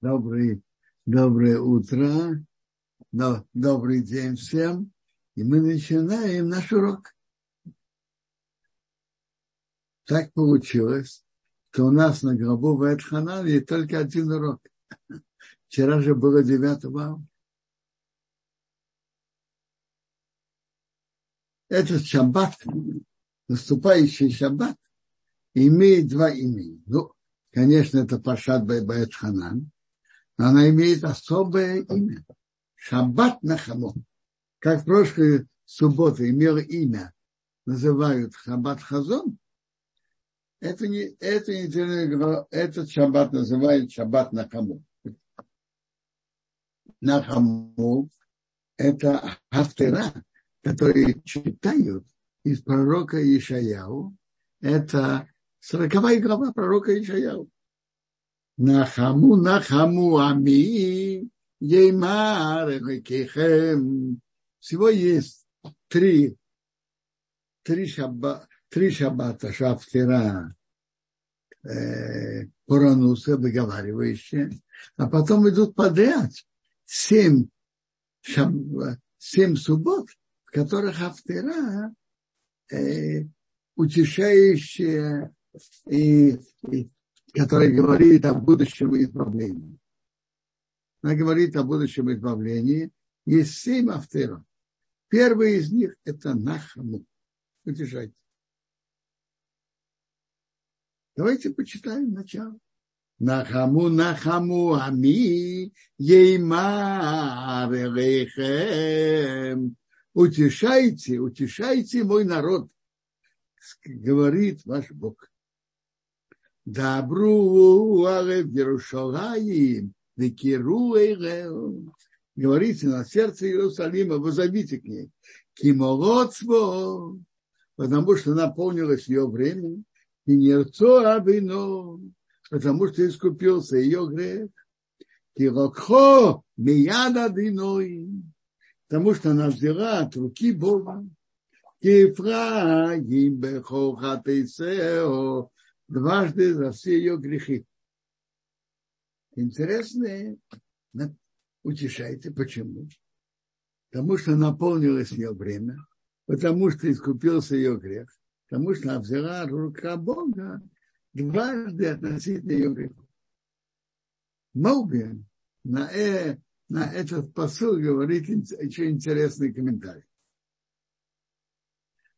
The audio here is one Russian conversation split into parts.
Добрый, доброе утро, но, добрый день всем. И мы начинаем наш урок. Так получилось, что у нас на гробу в Эдханане только один урок. Вчера же было 9 августа. Этот шаббат, наступающий шаббат, имеет два имени. Ну, конечно, это Пашат Байбаэт Ханан, она имеет особое имя. Шаббат Нахамо. Как в прошлой субботы имел имя, называют Шаббат Хазон, это не, это не этот шаббат называют шаббат Нахаму. Нахаму – это автора, которые читают из пророка Ишаяу. Это сороковая глава пророка Ишаяу. Нахаму, Нахаму, Ами, Еймар, Кехем. Всего есть три, три, шаба, три шаббата шафтера э, Порануса, выговаривающие, а потом идут подряд семь, шаб, семь суббот, в которых автора э, утешающие и, и который говорит о будущем избавлении. Она говорит о будущем избавлении. Есть семь авторов. Первый из них – это Нахаму. Утешайте. Давайте почитаем начало. Нахаму, Нахаму, Ами, Ейма, Рехем. Утешайте, утешайте мой народ, говорит ваш Бог. Добру векиру Говорите на сердце Иерусалима, возовите к ней. Кимолоцво, потому что наполнилось ее время. И нерцо абино, потому что искупился ее грех. Килокхо мияда диной, потому что она взяла от руки Бога. Кифраим бехохатейсео, дважды за все ее грехи. Интересно, утешайте, почему? Потому что наполнилось ее время, потому что искупился ее грех, потому что она взяла рука Бога дважды относительно ее греха. Мауби на, э, на этот посыл говорит еще интересный комментарий.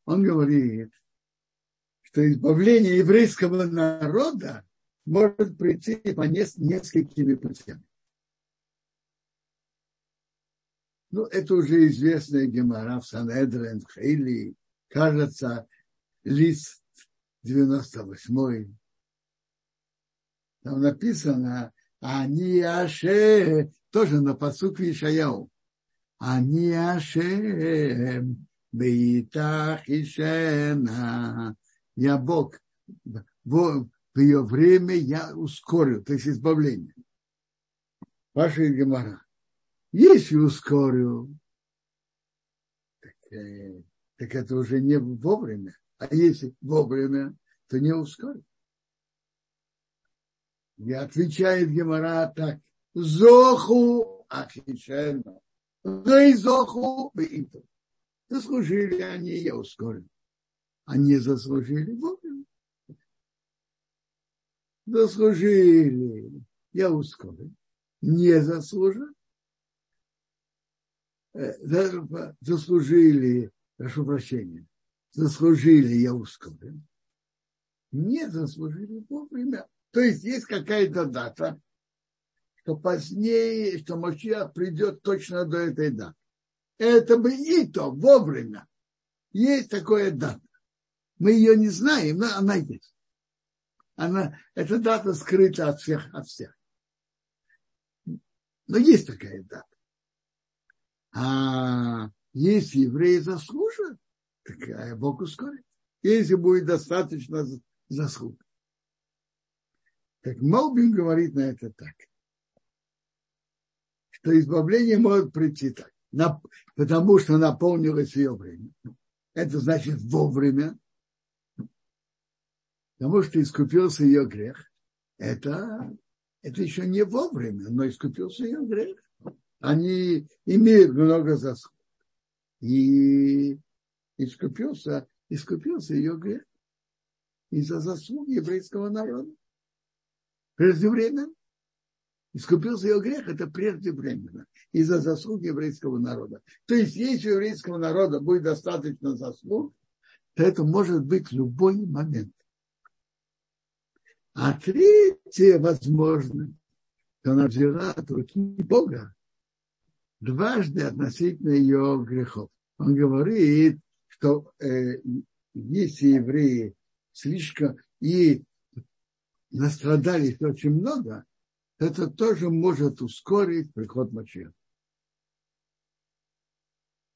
Он говорит, что избавление еврейского народа может прийти по несколькими путями. Ну, это уже известная гемора в Санедрен, в Хейли, кажется, лист 98. Там написано, они аше, тоже на посук Ишаяу. Они аше, беитах ишена, я Бог, в, ее время я ускорю, то есть избавление. Ваша Гемора. Если ускорю, так, э, так это уже не вовремя. А если вовремя, то не ускорю. И отвечает Гемора так. Зоху ахишена. Зоху беиту. Заслужили они, я ускорю они заслужили вовремя. Заслужили. Я ускорю. Не заслужили. Э, заслужили, прошу прощения, заслужили, я ускорю. Не заслужили вовремя. То есть есть какая-то дата, что позднее, что Машиах придет точно до этой даты. Это бы и то вовремя. Есть такое дата. Мы ее не знаем, но она есть. Она, эта дата скрыта от всех, от всех. Но есть такая дата. А если евреи заслужат, так Бог ускорит. Если будет достаточно заслуг. Так Молбин говорит на это так. Что избавление может прийти так. потому что наполнилось ее время. Это значит вовремя потому что искупился ее грех. Это это еще не вовремя, но искупился ее грех. Они имеют много заслуг. И искупился, искупился ее грех из-за заслуг еврейского народа. Преждевременно. Искупился ее грех, это преждевременно, из-за заслуг еврейского народа. То есть, если у еврейского народа будет достаточно заслуг, то это может быть любой момент. А третье возможно, что она взяла от руки Бога дважды относительно ее грехов. Он говорит, что э, если евреи слишком и настрадались очень много, это тоже может ускорить приход Мачеха.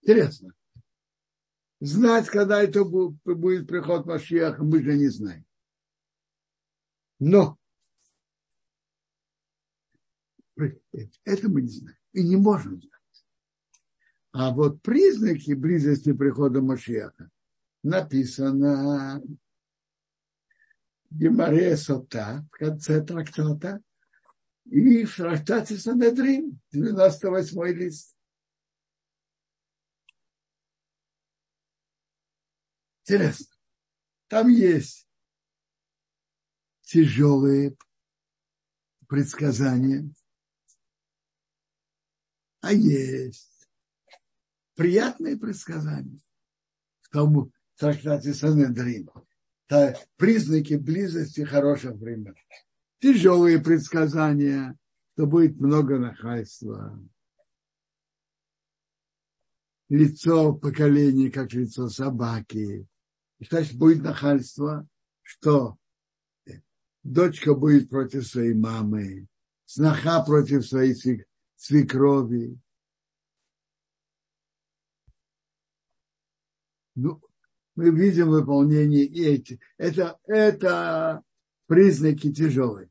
Интересно. Знать, когда это будет приход Машиаха, мы же не знаем. Но это мы не знаем и не можем знать. А вот признаки близости прихода Машиаха написано Гемаре Сота в конце трактата и в трактате Санедрин, 98 лист. Интересно. Там есть тяжелые предсказания, а есть приятные предсказания в том трактате Санедрин. Признаки близости хороших времен. Тяжелые предсказания, что будет много нахальства. Лицо поколения, как лицо собаки. И значит, будет нахальство, что дочка будет против своей мамы, сноха против своей свекрови. Ну, мы видим выполнение и эти. Это, это признаки тяжелые.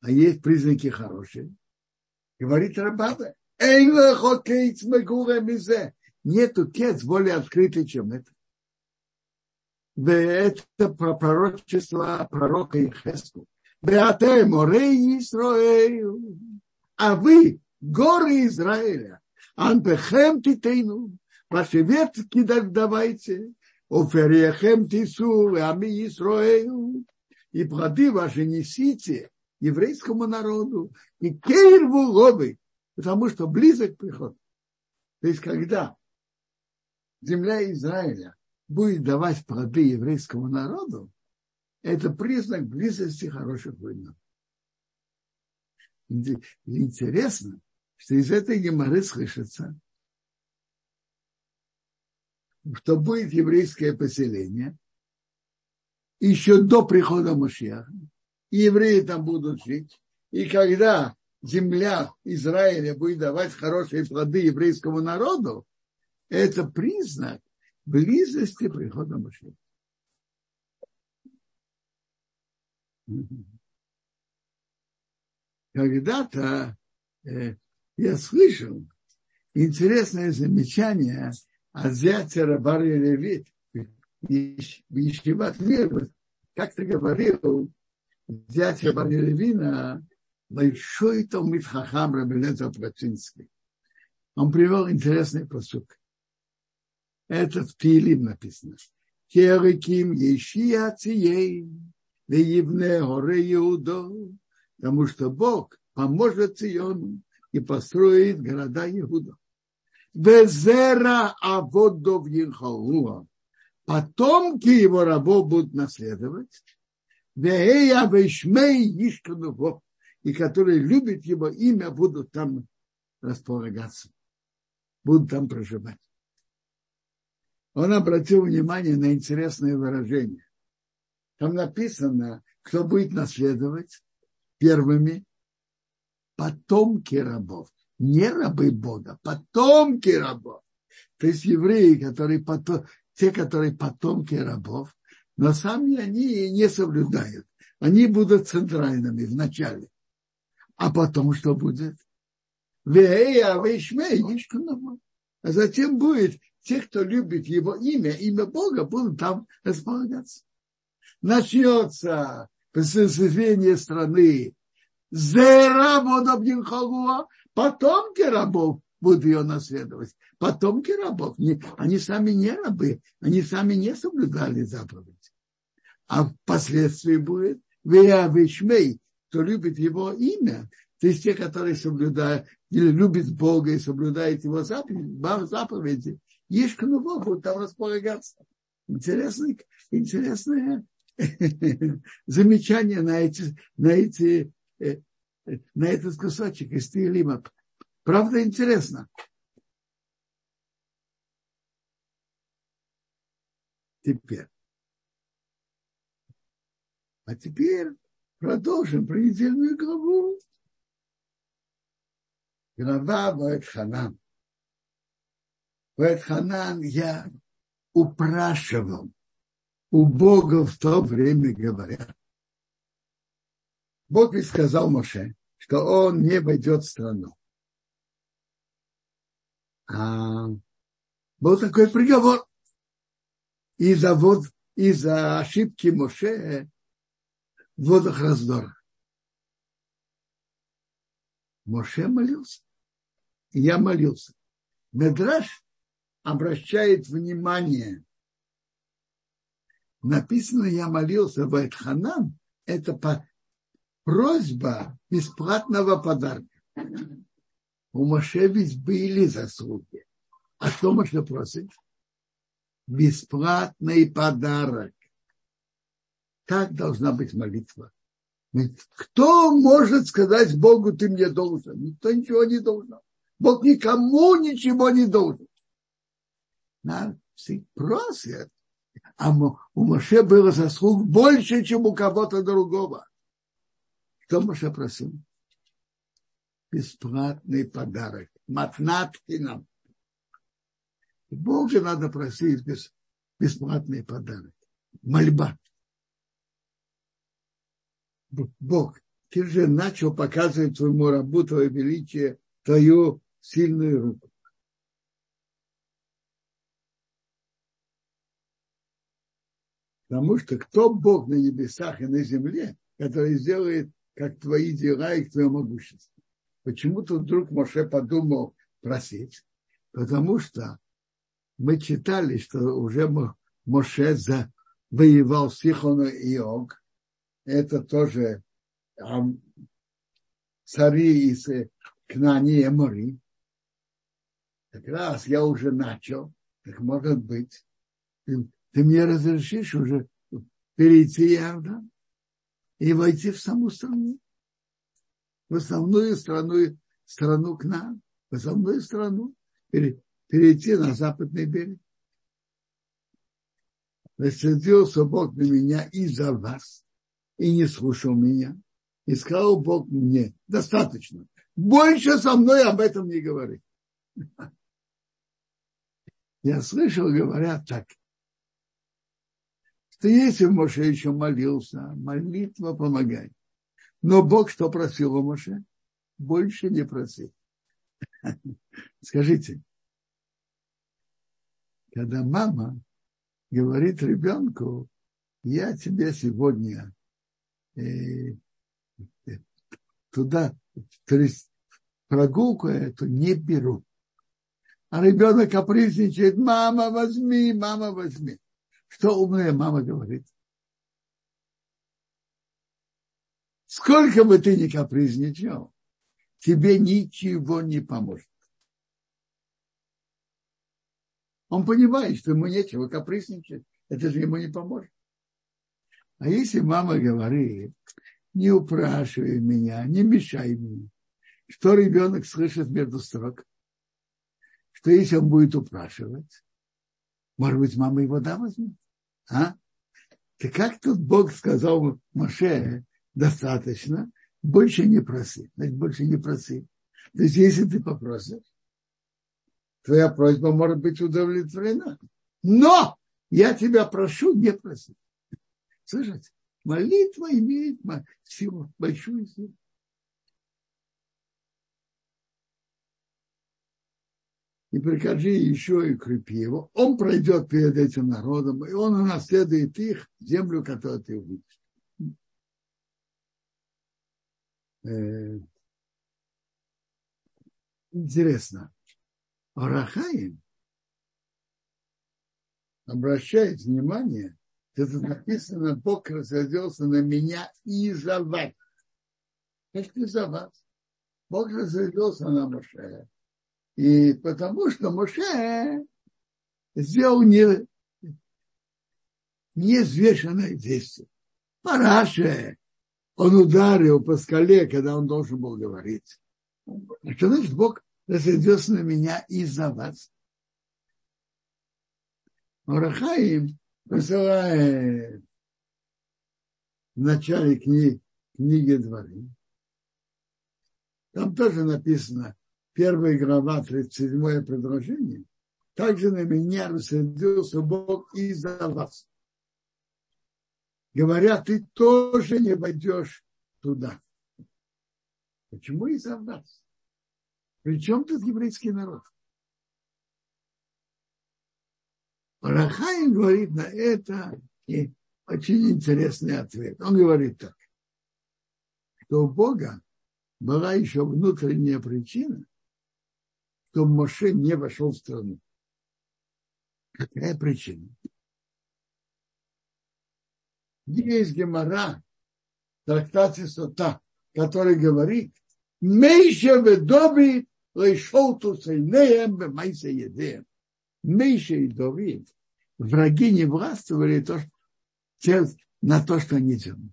А есть признаки хорошие. Говорит Рабада. Нету кец более открытый, чем это это пророчество пророка Ихеску. Беате море Исраэль, а вы, горы Израиля, анпехем титейну, ваши ветки давайте, оферехем тису, ами Исраэль, и плоды ваши несите еврейскому народу, и кейрву лобы, потому что близок приход. То есть, когда земля Израиля будет давать плоды еврейскому народу, это признак близости хороших времен. Интересно, что из этой геморы слышится, что будет еврейское поселение еще до прихода Машьяха. И евреи там будут жить. И когда земля Израиля будет давать хорошие плоды еврейскому народу, это признак, близости прихода Машеха. Когда-то э, я слышал интересное замечание от зятя Рабари Левит Ешиват Мир. Как-то говорил зять Рабари Левина большой Талмит Хахам Рабелеза Плачинский. Он привел интересный посук. Это в Тилим написано. Кереким Ешия Цией, Веевне Горе Иудо, потому что Бог поможет Циону и построит города Иуда. Везера Аводов Ехауа. Потомки его рабов будут наследовать. Вея Вешмей Ишкануво. И которые любят его имя, будут там располагаться. Будут там проживать он обратил внимание на интересное выражение. Там написано, кто будет наследовать первыми потомки рабов. Не рабы Бога, потомки рабов. То есть евреи, которые потом, те, которые потомки рабов, но сами они не соблюдают. Они будут центральными в начале. А потом что будет? А затем будет те, кто любит его имя, имя Бога, будут там располагаться. Начнется присоединение страны, Зера Водобнин Халуа, потомки рабов будут ее наследовать. Потомки рабов, они сами не рабы, они сами не соблюдали заповедь. А впоследствии будет Веявишмей, кто любит его имя, то есть те, которые соблюдают, или любят Бога и соблюдают его заповеди, заповеди Ешканува будут там располагаться. Интересное, интересное замечание на эти, на эти э, на этот кусочек из Тилима. Правда, интересно. Теперь. А теперь продолжим про недельную главу. Глава Ваэтханан. Ваэтханан я упрашивал у Бога в то время говоря. Бог ведь сказал Моше, что он не войдет в страну. А был такой приговор. Из-за вот, из ошибки Моше в водах раздора. Моше молился. И я молился. Медраж обращает внимание. Написано, я молился в Айтханан. Это по просьба бесплатного подарка. У Моше ведь были заслуги. А что Моше просит? Бесплатный подарок. Так должна быть молитва. Кто может сказать Богу, ты мне должен? Никто ничего не должен. Бог никому ничего не должен. Все просят. А у Моше было заслуг больше, чем у кого-то другого. Что Моше просил? Бесплатный подарок. Матнат нам. Бога надо просить без, бесплатный подарок. Мольба. Бог, ты же начал показывать твоему рабу твое величие, твою сильную руку. Потому что кто Бог на небесах и на земле, который сделает как твои дела и твое могущество. Почему-то вдруг Моше подумал просить, потому что мы читали, что уже Моше воевал с Сихоном и Ог. Это тоже цари из Кнани и Мори. Как раз я уже начал, как может быть, ты, мне разрешишь уже перейти Иордан? и войти в саму страну, в основную страну, страну к нам, в основную страну, перейти на западный берег. Рассердился Бог на меня из-за вас и не слушал меня. И сказал Бог мне, достаточно. Больше со мной об этом не говори. Я слышал, говорят так что если Моше еще молился, молитва помогает. Но Бог что просил у Моше? Больше не просил. Скажите, когда мама говорит ребенку, я тебя сегодня э, туда, то есть прогулку эту не беру. А ребенок капризничает, мама возьми, мама возьми. Что умная мама говорит? Сколько бы ты ни капризничал, тебе ничего не поможет. Он понимает, что ему нечего капризничать, это же ему не поможет. А если мама говорит, не упрашивай меня, не мешай мне, что ребенок слышит между строк? Что если он будет упрашивать, может быть, мама его да возьмет? А? Ты как тут Бог сказал Моше, достаточно, больше не проси. Значит, больше не проси. То есть, если ты попросишь, твоя просьба может быть удовлетворена. Но я тебя прошу, не проси. Слышите? Молитва имеет силу, большую силу. И прикажи еще и крепи его. Он пройдет перед этим народом, и он унаследует их землю, которую ты увидишь. э, интересно. Арахаим обращает внимание, это написано, Бог разразился на меня из-за вас. Как из-за вас. Бог разразился на Моше. И потому что Моше сделал не, неизвешенное действие. Параше, он ударил по скале, когда он должен был говорить. Что значит Бог рассердился на меня из-за вас? Рахаим посылает в начале книги, книги Дворы. Там тоже написано, первая глава, 37 предложение. Также на меня рассердился Бог из-за вас. Говорят, ты тоже не войдешь туда. Почему из-за вас? Причем тут еврейский народ? Рахаин говорит на это и очень интересный ответ. Он говорит так, что у Бога была еще внутренняя причина, что Моше не вошел в страну. Какая причина? Есть Гемора, трактате Сота, который говорит, Мейше ведоби лейшол тусейнеем бемайсе едеем. Мейша и Давид, враги не властвовали то, что, на то, что они делали.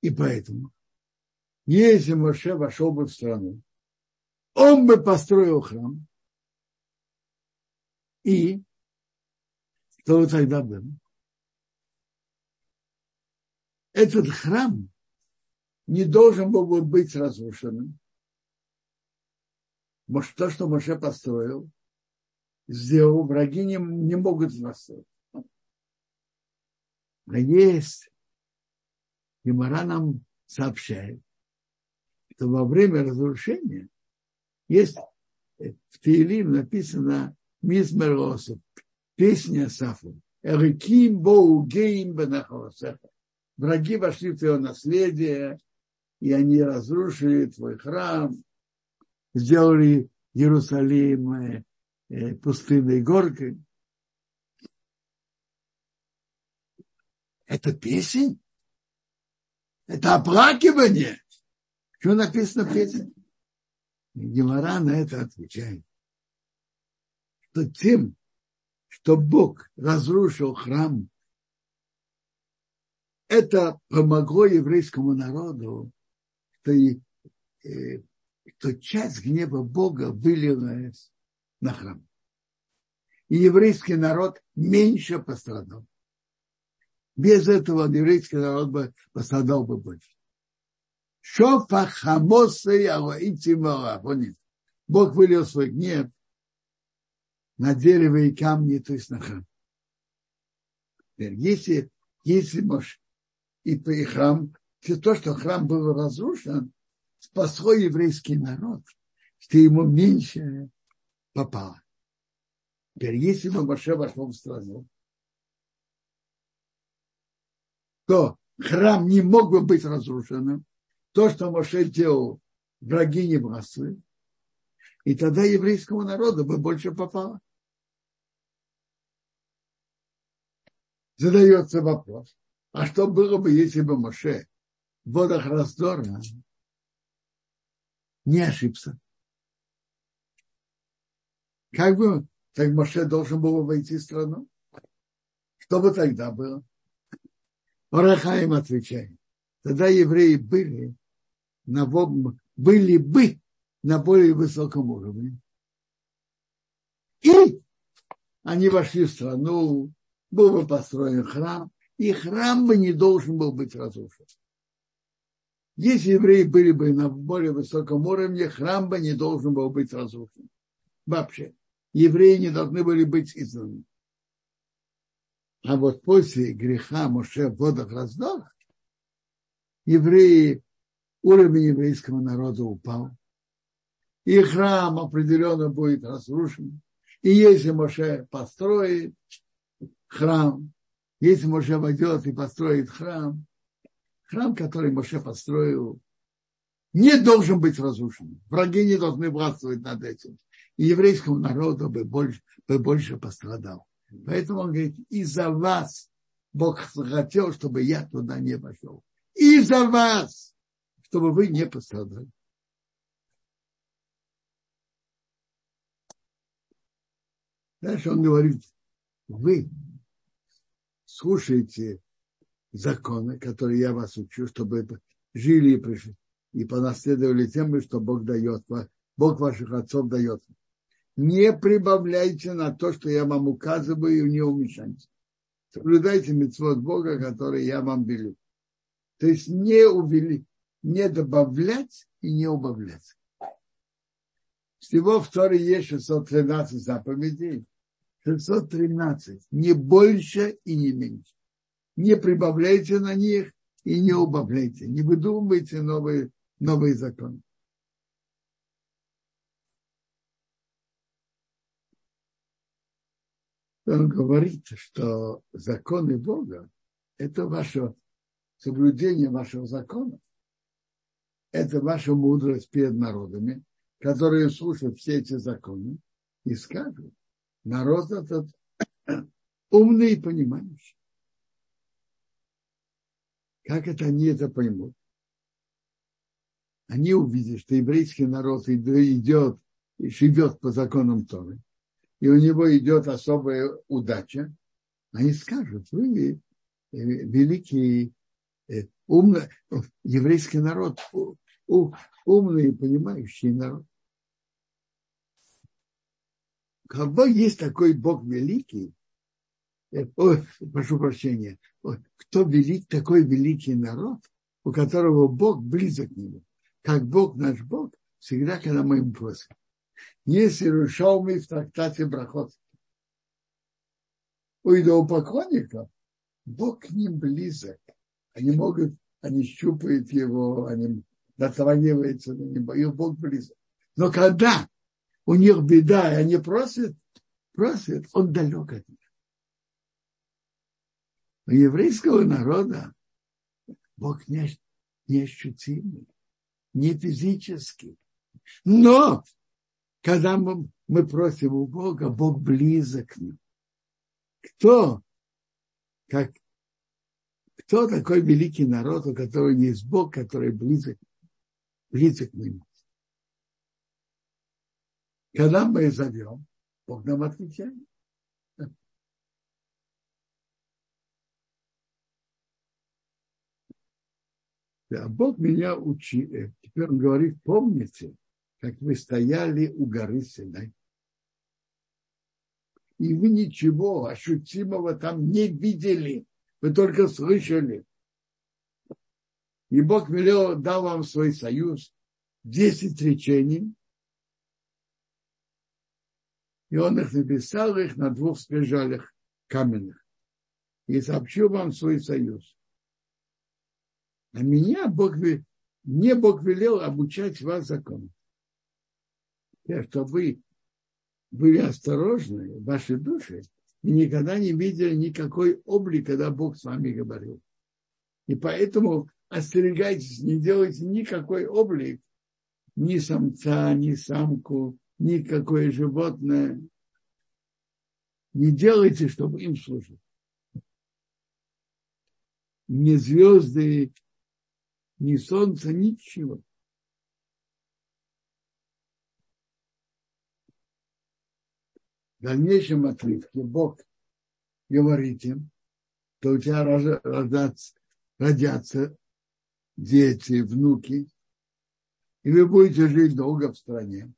И поэтому, если Моше вошел бы в страну, он бы построил храм, и что бы тогда было? Этот храм не должен был бы быть разрушенным. Может, то, что Моше построил, сделал, враги не, не могут властвовать. Но есть, Гемора нам сообщает, что во время разрушения есть в Таилим написано Мизмер песня Сафу. Эриким боу гейм Враги вошли в твое наследие, и они разрушили твой храм, сделали Иерусалим Э, пустынной горкой. Это песень? Это оплакивание? Что написано в песне? Гемора на это отвечает, что тем, что Бог разрушил храм, это помогло еврейскому народу, что, и, э, что часть гнева Бога вылилась на храм. И еврейский народ меньше пострадал. Без этого еврейский народ бы пострадал бы больше. Шофа хамосы Бог вылил свой гнев на дерево и камни, то есть на храм. Если, если можешь, и при храм, то, что храм был разрушен, спасло еврейский народ, что ему меньше попала. Теперь, если бы Моше вошел в страну, то храм не мог бы быть разрушенным. То, что Моше делал, враги не властвуют. И тогда еврейскому народу бы больше попало. Задается вопрос, а что было бы, если бы Моше в водах раздора не ошибся? Как бы так Моше должен был войти в страну? Что бы тогда было? Орахаим отвечает. Тогда евреи были, на, были бы на более высоком уровне. И они вошли в страну, был бы построен храм, и храм бы не должен был быть разрушен. Если евреи были бы на более высоком уровне, храм бы не должен был быть разрушен. Вообще евреи не должны были быть изгнаны. А вот после греха Моше в водах раздора, евреи, уровень еврейского народа упал. И храм определенно будет разрушен. И если Моше построит храм, если Моше войдет и построит храм, храм, который Моше построил, не должен быть разрушен. Враги не должны властвовать над этим. И еврейскому народу бы больше, бы больше пострадал. Поэтому он говорит, из-за вас Бог хотел, чтобы я туда не пошел. Из-за вас, чтобы вы не пострадали. Дальше он говорит, вы слушаете законы, которые я вас учу, чтобы жили и пришли, и понаследовали тем, что Бог дает, Бог ваших отцов дает. Не прибавляйте на то, что я вам указываю, не умешайте. Соблюдайте митцвот Бога, который я вам велю. То есть не увели, не добавлять и не убавлять. Всего в Торе есть 613 заповедей. 613. Не больше и не меньше. Не прибавляйте на них и не убавляйте. Не выдумывайте новые, новые законы. Он говорит, что законы Бога – это ваше соблюдение вашего закона. Это ваша мудрость перед народами, которые слушают все эти законы и скажут, народ этот умный и понимающий. Как это они это поймут? Они увидят, что еврейский народ идет и живет по законам Торы, и у него идет особая удача, они скажут, вы э, великий, э, умный, еврейский народ, умный и понимающий народ. Когда есть такой Бог великий, э, ой, прошу прощения, кто велик, такой великий народ, у которого Бог близок к нему. Как Бог наш Бог, всегда, когда мы им просим. Если мы в трактате Брахот, у идолопоклонников Бог к ним близок. Они могут, они щупают его, они натрагиваются на него, и Бог близок. Но когда у них беда, и они просят, просят, он далек от них. У еврейского народа Бог не, неощутимый, не физический. Но когда мы, мы просим у Бога, Бог близок к нам. Кто, как, кто такой великий народ, у которого есть Бог, который близок, близок к нему? Когда мы зовем, Бог нам отвечает. Да, Бог меня учит. Э, теперь он говорит, помните, как вы стояли у горы Синай. И вы ничего ощутимого там не видели, вы только слышали. И Бог велел, дал вам свой союз, десять речений, и он их написал их на двух скрижалях каменных. И сообщил вам свой союз. А меня Бог, мне Бог велел обучать вас закону. Чтобы вы были осторожны в вашей душе и никогда не видели никакой облик, когда Бог с вами говорил. И поэтому остерегайтесь, не делайте никакой облик, ни самца, ни самку, никакое животное. Не делайте, чтобы им служить. Ни звезды, ни солнце, ничего. В дальнейшем отрывке Бог говорит им, что у тебя родятся, родятся дети, внуки, и вы будете жить долго в стране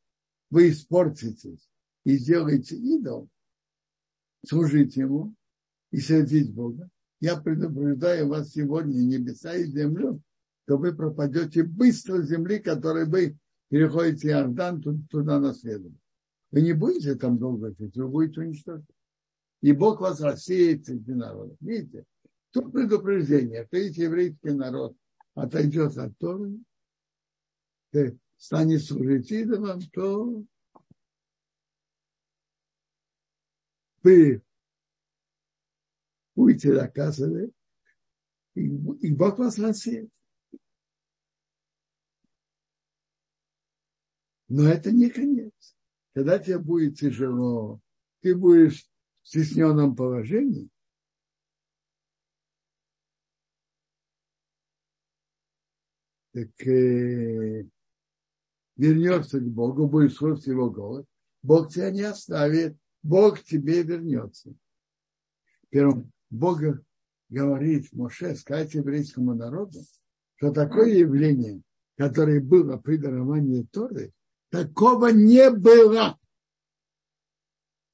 вы испортитесь и сделаете идол, служить ему и сердить Бога, я предупреждаю вас сегодня, небеса и землю, то вы пропадете быстро с земли, которой вы переходите Иордан туда наследовать. Вы не будете там долго жить, вы будете уничтожены. И Бог вас рассеет среди народов. Видите? Тут предупреждение, что если еврейский народ отойдет от Торы, станет служить идолам, то вы будете наказаны И, и Бог вас рассеет. Но это не конец. Когда тебе будет тяжело, ты будешь в стесненном положении, так э, вернешься к Богу, будешь слушать его голос, Бог тебя не оставит, Бог тебе вернется. Первым Бог говорит Моше, сказать еврейскому народу, что такое явление, которое было при даровании Торы, такого не было.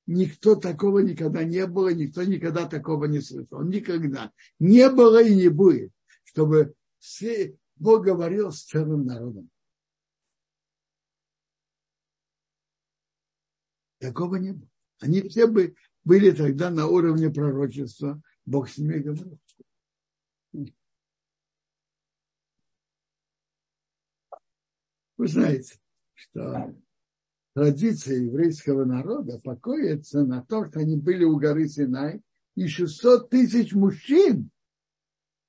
Никто такого никогда не было, никто никогда такого не слышал. Никогда. Не было и не будет, чтобы все, Бог говорил с целым народом. Такого не было. Они все бы были тогда на уровне пророчества. Бог с ними говорил. Вы знаете, что традиция еврейского народа покоится на том, что они были у горы Синай, и 600 тысяч мужчин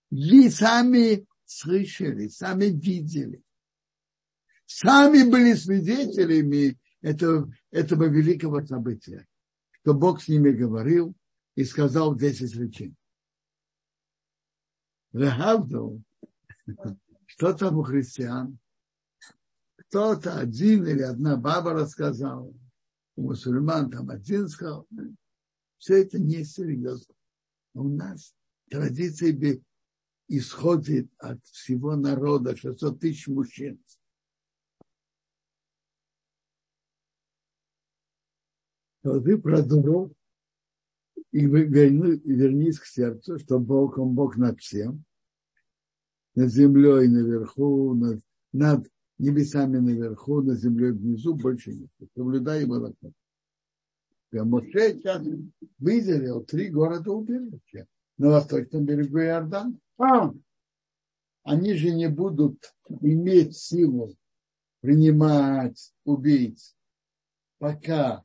и сами слышали, сами видели, сами были свидетелями этого, этого великого события, что Бог с ними говорил и сказал 10 речей. Рахавду, что там у христиан? Кто-то один или одна баба рассказала, у мусульман там один сказал. Все это несерьезно. У нас традиция исходит от всего народа, 600 тысяч мужчин. то ты продумал и верни, вернись к сердцу, что Бог, Он Бог над всем, над землей наверху, над, над небесами наверху, над землей внизу, больше нет. Соблюдай его закон. Моше сейчас выделил три города убежища на восточном берегу Иордан. Они же не будут иметь силу принимать убийц, пока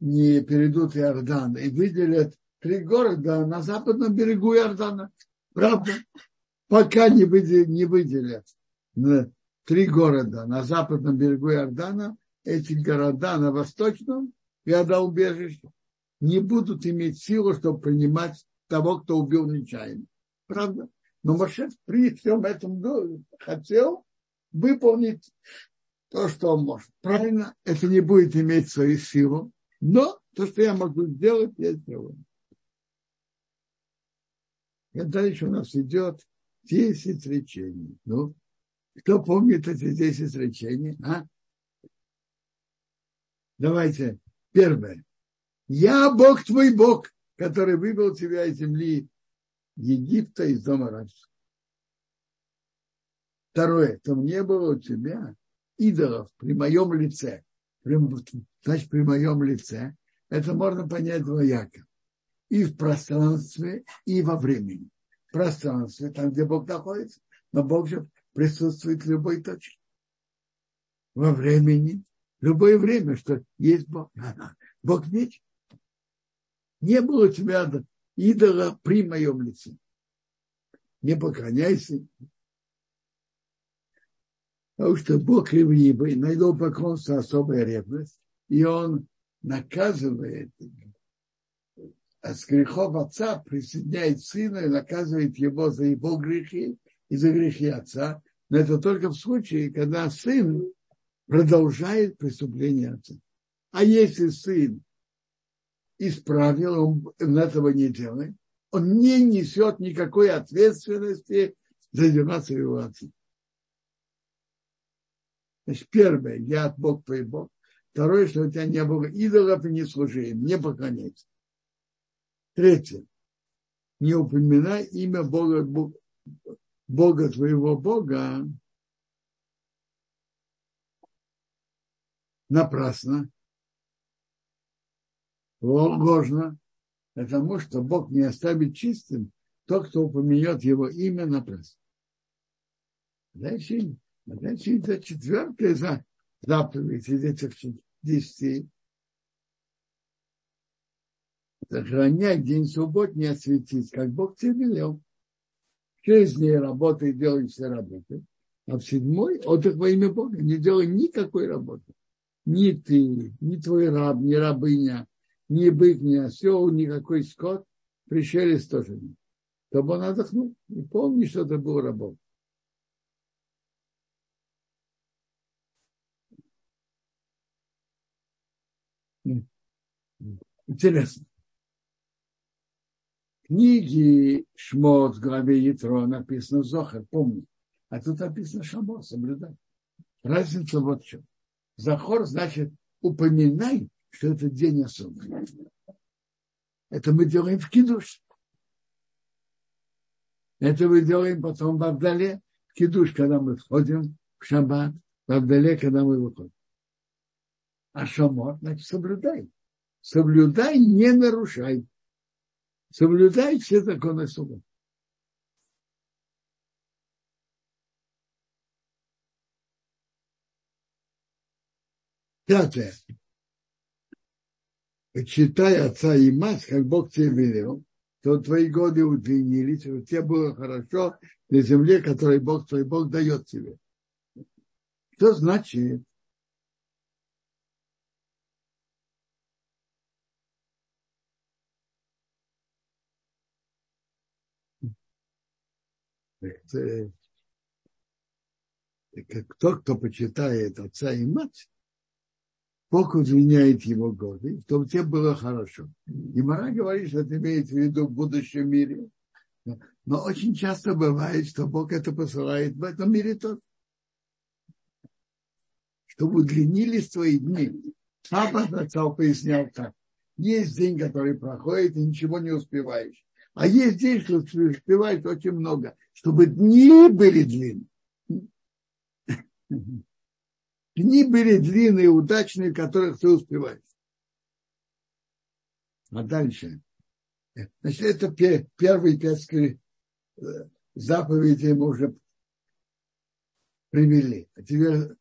не перейдут Иордан и выделят три города на западном берегу Иордана. Правда? Пока не выделят, выделят три города на западном берегу Иордана, эти города на восточном города-убежище не будут иметь силу, чтобы принимать того, кто убил нечаянно. Правда? Но Моше при всем этом хотел выполнить то, что он может. Правильно, это не будет иметь свою силу, но то, что я могу сделать, я сделаю. И дальше у нас идет 10 речений. Ну, кто помнит эти 10 речений? А? Давайте. Первое. Я Бог твой Бог, который вывел тебя из земли Египта, из дома рабства. Второе. Там не было у тебя идолов при моем лице значит, при моем лице, это можно понять двояко. И в пространстве, и во времени. В пространстве, там, где Бог находится, но Бог же присутствует в любой точке. Во времени, любое время, что есть Бог. Бог вечен. Не было у тебя идола при моем лице. Не поклоняйся, Потому что Бог ревнивый, на его поклонство особая ревность, и он наказывает а с грехов отца присоединяет сына и наказывает его за его грехи и за грехи отца. Но это только в случае, когда сын продолжает преступление отца. А если сын исправил, он этого не делает, он не несет никакой ответственности за дела своего отца. Значит, первое, я от Бог твой Бог. Второе, что у тебя не было идолов и не служи им, не поклоняйся. Третье, не упоминай имя Бога, Бога твоего Бога напрасно, ложно, потому что Бог не оставит чистым тот, кто упомянет его имя напрасно. Дальше Значит, это четвертая заповедь из этих десяти. Сохранять день суббот не осветить, как Бог тебе велел. Шесть дней работай, делай все работы. А в седьмой отдых во имя Бога. Не делай никакой работы. Ни ты, ни твой раб, ни рабыня, ни бык, ни осел, никакой скот. Пришелец тоже нет. Чтобы он отдохнул. И помни, что это был работа. Интересно. В книге Шмот, главе Ятро написано Зохар, помни. А тут написано Шамор, соблюдай. Разница вот в чем. Захор значит упоминай, что это день особый. Это мы делаем в кидуш. Это мы делаем потом в Абдале, в кидуш, когда мы входим в шаббат, в Абдале, когда мы выходим. А шамор, значит, соблюдай соблюдай, не нарушай. Соблюдай все законы суда. Пятое. Почитай отца и мать, как Бог тебе велел, то твои годы удлинились, у тебя было хорошо на земле, которой Бог твой Бог дает тебе. Что значит, как тот, кто почитает отца и мать, Бог удлиняет его годы, чтобы тебе было хорошо. И Мара говорит, что это имеется в виду в будущем мире. Но очень часто бывает, что Бог это посылает в этом мире тоже. Чтобы удлинились твои дни. Папа отцов пояснял так. Есть день, который проходит, и ничего не успеваешь. А есть день, что успеваешь очень много, чтобы дни были длинные. Дни были длинные, удачные, которых ты успеваешь. А дальше. Значит, это первые пять э, заповедей мы уже привели. А теперь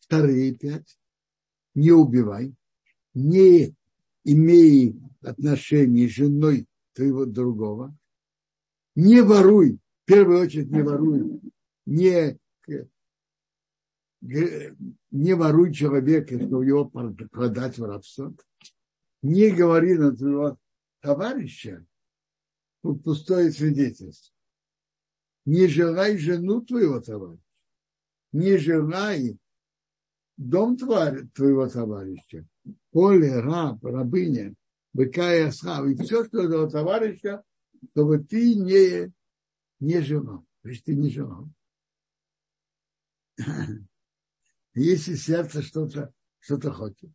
вторые пять. Не убивай, не имей отношений с женой твоего другого. Не воруй, в первую очередь не воруй, не, не воруй человека, чтобы его продать в рабство. Не говори на твоего товарища пустое свидетельство. Не желай жену твоего товарища. Не желай дом твоего товарища. Поле, раб, рабыня, быка и осхав, и все, что этого товарища, чтобы ты не, не желал. То есть ты не желал. Если сердце что-то что хочет.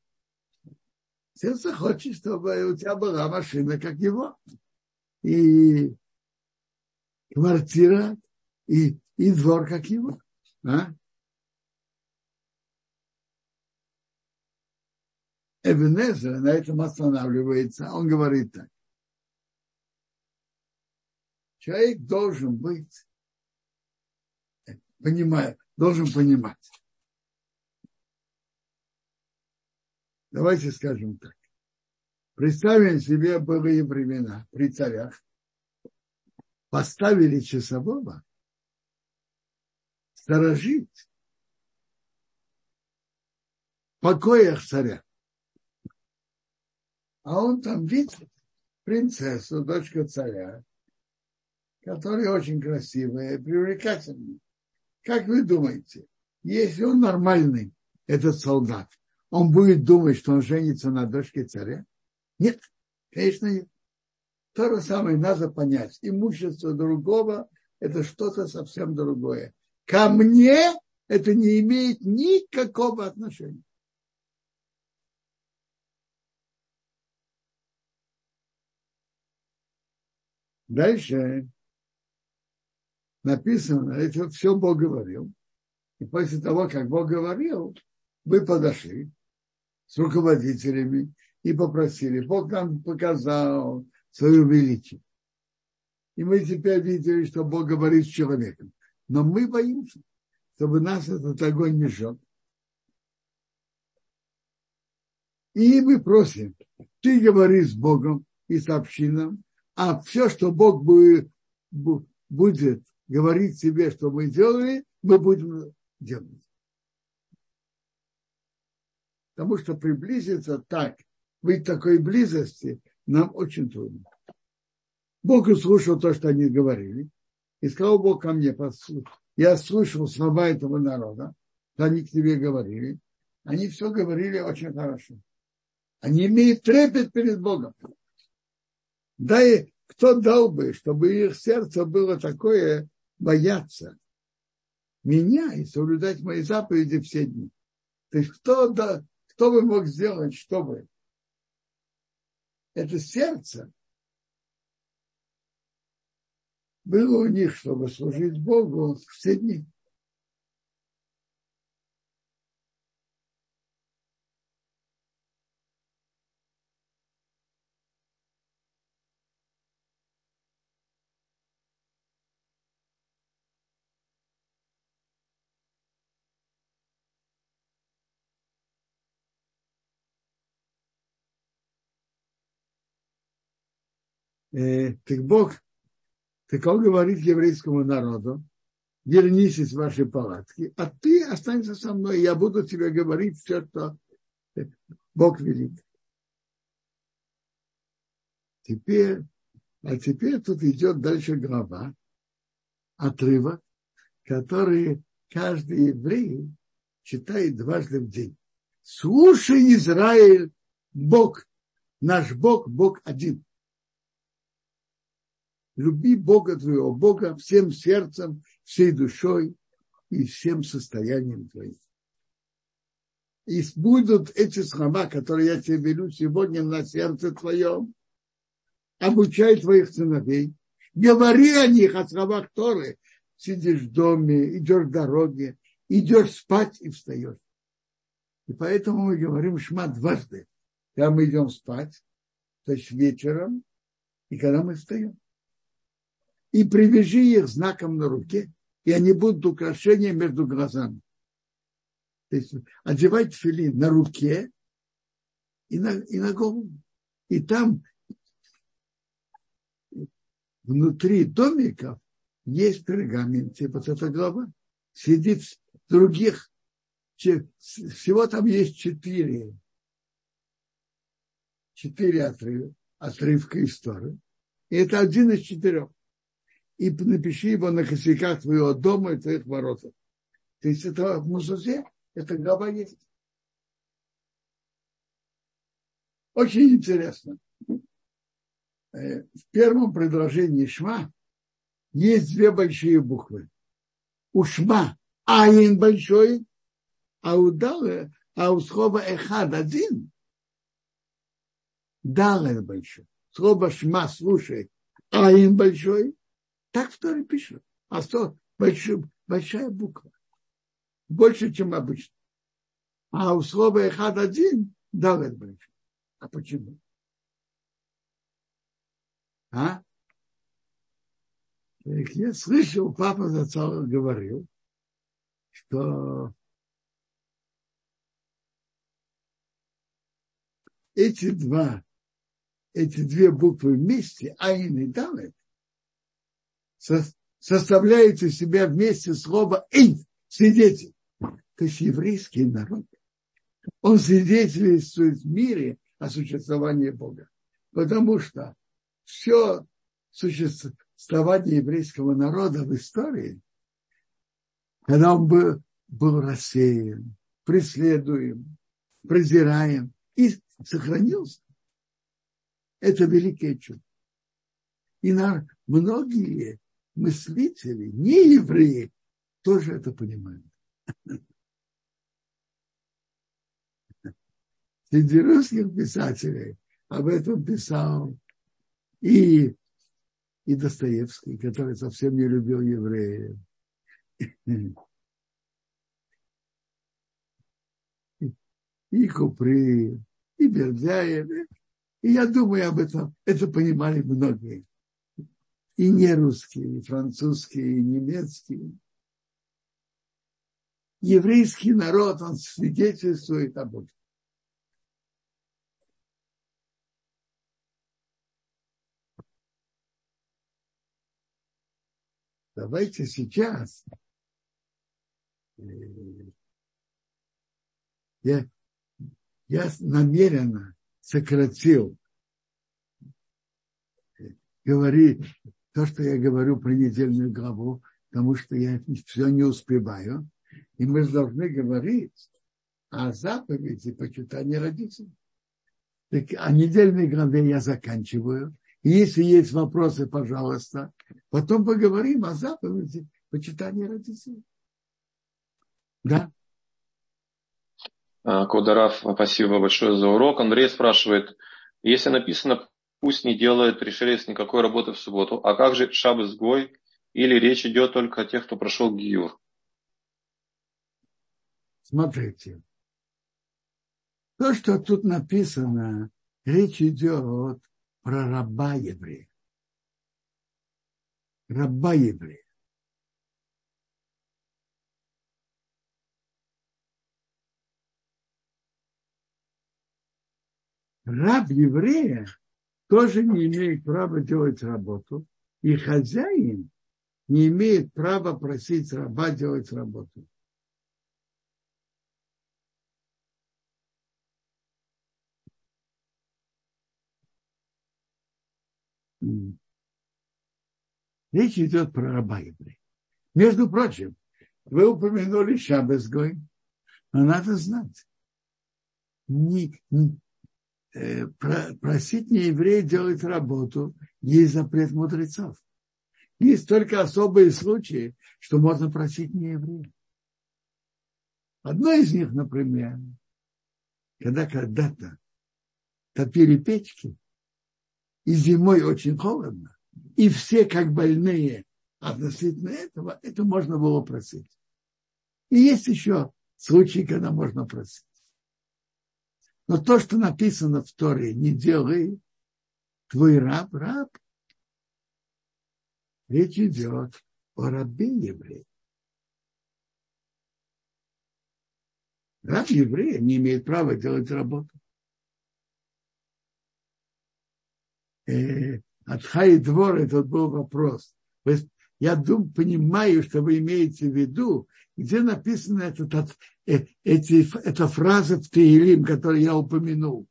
Сердце хочет, чтобы у тебя была машина, как его. И квартира, и, и двор, как его. А? Эбенезер на этом останавливается. Он говорит так. Человек должен быть, понимая, должен понимать. Давайте скажем так. Представим себе былые времена при царях. Поставили часового сторожить в покоях царя. А он там видит принцессу, дочку царя, которая очень красивая и привлекательная. Как вы думаете, если он нормальный, этот солдат, он будет думать, что он женится на дочке царя? Нет, конечно нет. То же самое надо понять. Имущество другого – это что-то совсем другое. Ко мне это не имеет никакого отношения. Дальше написано, это все Бог говорил. И после того, как Бог говорил, вы подошли с руководителями и попросили. Бог нам показал свою величие. И мы теперь видели, что Бог говорит с человеком. Но мы боимся, чтобы нас этот огонь не жег. И мы просим, ты говори с Богом и сообщи нам, а все, что Бог будет, будет говорить себе, что мы делали, мы будем делать. Потому что приблизиться так, быть такой близости, нам очень трудно. Бог услышал то, что они говорили, и сказал Бог ко мне, я слышал слова этого народа, что они к тебе говорили, они все говорили очень хорошо. Они имеют трепет перед Богом. Да и кто дал бы, чтобы их сердце было такое бояться меня и соблюдать мои заповеди все дни. То есть кто, да, кто бы мог сделать, чтобы это сердце было у них, чтобы служить Богу все дни. Э, так Бог, так он говорит еврейскому народу, вернись из вашей палатки, а ты останься со мной, я буду тебе говорить все, что Бог велит. Теперь, а теперь тут идет дальше глава, отрывок, который каждый еврей читает дважды в день. Слушай, Израиль, Бог, наш Бог, Бог один люби Бога твоего, Бога всем сердцем, всей душой и всем состоянием твоим. И будут эти слова, которые я тебе велю сегодня на сердце твоем, обучай твоих сыновей, говори о них, о словах Торы, сидишь в доме, идешь в дороге, идешь спать и встаешь. И поэтому мы говорим шма дважды. Когда мы идем спать, то есть вечером, и когда мы встаем и привяжи их знаком на руке, и они будут украшением между глазами. То есть одевать филин на руке и на, и на голову. И там внутри домиков есть пергамент, типа вот эта глава. Сидит других, всего там есть четыре, четыре отрывка, отрывка истории. И это один из четырех и напиши его на косяках твоего дома и твоих воротах. То есть это в Музузе, это глава есть. Очень интересно. Э, в первом предложении Шма есть две большие буквы. У Шма Айн большой, а у Дала, а у слова Эхад один. Дален большой. Слово Шма слушай, Айн большой, так в Торе пишут. А что? Большая, большая буква. Больше, чем обычно. А у слова Эхад один Далет большой. А почему? А? Я слышал, папа Зацал говорил, что эти два, эти две буквы вместе, Айн и Далет, составляет из себя вместе слово «эйд» – свидетель. То есть еврейский народ, он свидетельствует в мире о существовании Бога. Потому что все существование еврейского народа в истории, когда он был, был рассеян, преследуем, презираем и сохранился, это великое чудо. И на, многие мыслители, не евреи, тоже это понимают. Среди русских писателей об этом писал и, и Достоевский, который совсем не любил евреев. И Купри, и Бердяев. И я думаю об этом, это понимали многие и не русские, и французские, и немецкие. Еврейский народ, он свидетельствует об этом. давайте сейчас э, я, я намеренно сократил э, говори то, что я говорю про недельную главу, потому что я все не успеваю. И мы должны говорить о заповеди почитания родителей. Так, о недельной главе я заканчиваю. И если есть вопросы, пожалуйста, потом поговорим о заповеди почитания родителей. Да. А, Кударав, спасибо большое за урок. Андрей спрашивает, если написано, пусть не делает пришелец никакой работы в субботу, а как же шаббат гой? Или речь идет только о тех, кто прошел гиюр? Смотрите. То, что тут написано, речь идет про раба еврея. Раба еврея. Раб еврея тоже не имеет права делать работу, и хозяин не имеет права просить раба делать работу. Речь идет про раба еврея. Между прочим, вы упомянули Шабесгой, но надо знать, не, просить не еврея делать работу, есть запрет мудрецов. Есть только особые случаи, что можно просить не еврея. Одно из них, например, когда когда-то топили печки, и зимой очень холодно, и все как больные относительно этого, это можно было просить. И есть еще случаи, когда можно просить. Но то, что написано в Торе, не делай, твой раб, раб, речь идет о рабе еврея. Раб еврея не имеет права делать работу. Э, от Хай двор этот был вопрос. Я думаю, понимаю, что вы имеете в виду, где написано этот, э, эти, эта фраза в Таилим, которую я упомянул,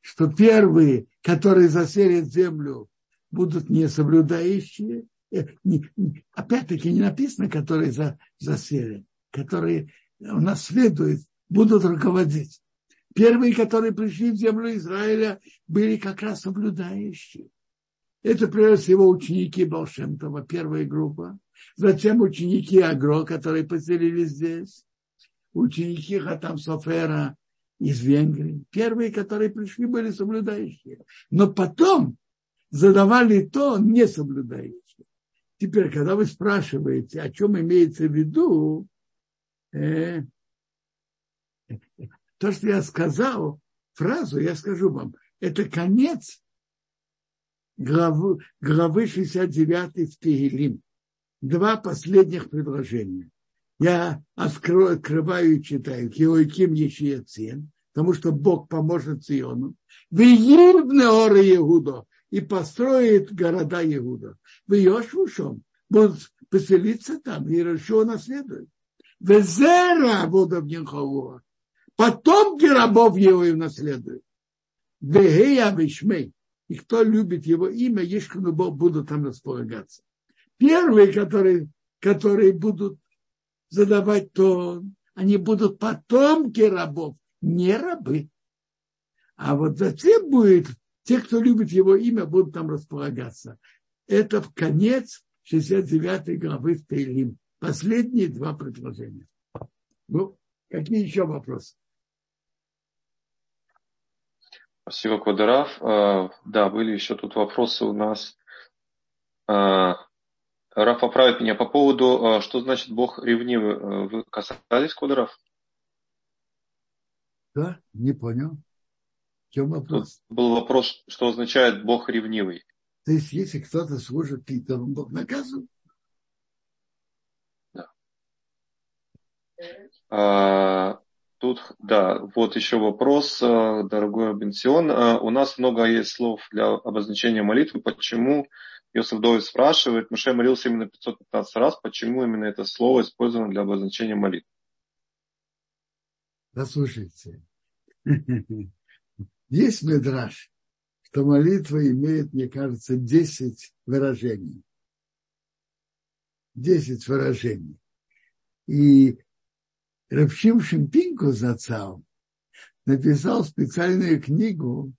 что первые, которые заселят землю, будут не соблюдающие, э, опять-таки не написано, которые за, заселят, которые унаследуют, будут руководить. Первые, которые пришли в землю Израиля, были как раз соблюдающие. Это прежде всего ученики Балшемтова, первая группа. Затем ученики Агро, которые поселились здесь. Ученики Хатам Софера из Венгрии. Первые, которые пришли, были соблюдающие. Но потом задавали то не соблюдающие. Теперь, когда вы спрашиваете, о чем имеется в виду, э, то, что я сказал, фразу я скажу вам, это конец главы, главы 69 в Тегелим. Два последних предложения. Я открою, открываю и читаю. Киоиким Ешиецин, потому что Бог поможет Сиону. Виирбне оры Иуда и построит города Иуда. В Йошвушом будут поселиться там, и Иерошуа наследует. Везера буду в Ниховуа потомки рабов его и наследуют. Вегея вишмей. И кто любит его имя, Ешкану Бог будут там располагаться. Первые, которые, которые будут задавать тон, они будут потомки рабов, не рабы. А вот затем будет, те, кто любит его имя, будут там располагаться. Это в конец 69 главы в Тейлим. Последние два предложения. Ну, какие еще вопросы? Спасибо, Квадраф. А, да, были еще тут вопросы у нас. Раф поправит меня по поводу, а, что значит Бог ревнивый. Вы касались, Квадраф? Да, не понял. В чем вопрос? Тут был вопрос, что означает Бог ревнивый. То есть, если кто-то служит идолам, Бог наказывает? Да. А, тут, да, вот еще вопрос, дорогой Бенсион. У нас много есть слов для обозначения молитвы. Почему Йосиф Довид спрашивает, Муше молился именно 515 раз, почему именно это слово использовано для обозначения молитвы? Послушайте, есть медраж, что молитва имеет, мне кажется, 10 выражений. 10 выражений. И Рабшим Шимпинку зацал написал специальную книгу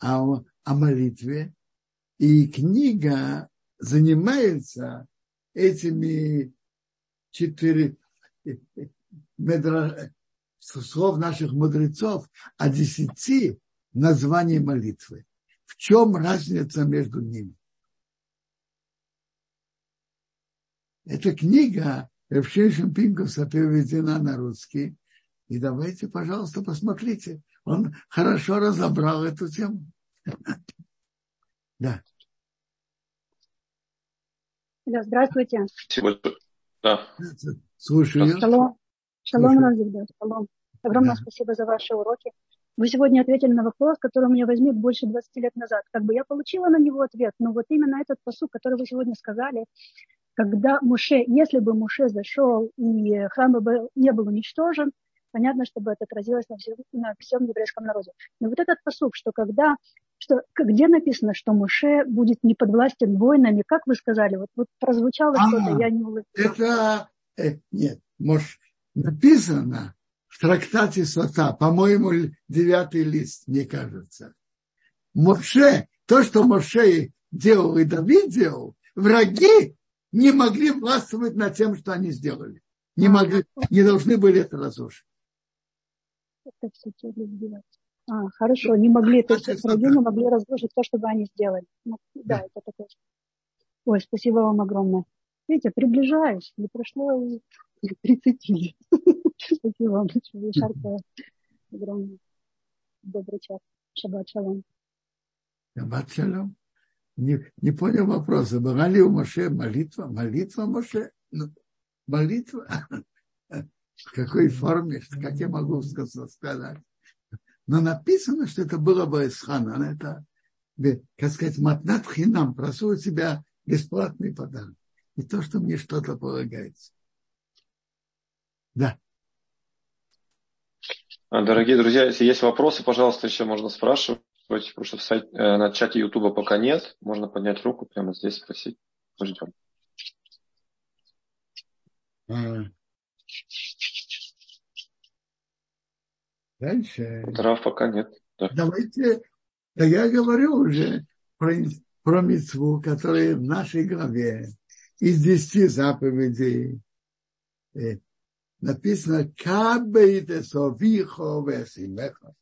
о, о молитве, и книга занимается этими четыре медра, слов наших мудрецов о десяти названий молитвы. В чем разница между ними? Эта книга Евшейшим Пинкуса переведена на русский. И давайте, пожалуйста, посмотрите. Он хорошо разобрал эту тему. Да. Да, здравствуйте. Спасибо. Да. Слушаю. Шалом. Шалом, Равзигда. Шалом. Огромное да. спасибо за ваши уроки. Вы сегодня ответили на вопрос, который у меня возник больше 20 лет назад. Как бы я получила на него ответ, но вот именно этот посуд, который вы сегодня сказали, когда Муше, если бы Муше зашел и храм бы не был уничтожен, понятно, чтобы это отразилось на всем, на всем еврейском народе. Но вот этот посуд, что когда что, где написано, что Муше будет не подвластен воинами, как вы сказали, вот, вот прозвучало а, что-то, я не уловила. Это, э, нет, может, написано в трактате Сота, по-моему, девятый лист, мне кажется. Моше, то, что Моше делал и Давид делал, враги не могли властвовать над тем, что они сделали. Не, а, могли, не должны были это разрушить. Это все а, хорошо, не могли, то есть не могли разрушить то, что бы они сделали. Ну, да, это такое. Ой, спасибо вам огромное. Видите, приближаюсь, не прошло 30 лет. Спасибо вам большое, Шарка. Огромное. Добрый час. Шаббат шалом. Шаббат шалом. Не, не понял вопроса. Была ли у Моше молитва? Молитва Моше? Ну, молитва? В какой форме? Как я могу сказать? Но написано, что это было бы Исхана. Это, как сказать, матнат хинам, прошу у тебя бесплатный подарок. И то, что мне что-то полагается. Да. А, дорогие друзья, если есть вопросы, пожалуйста, еще можно спрашивать, потому что в сайт, э, на чате Ютуба пока нет. Можно поднять руку прямо здесь спросить. Ждем. Дальше. Трав пока нет. Да. Давайте, да я говорю уже про, про митцву, которая в нашей главе из десяти заповедей э, написано «Кабейте совихо весимеха»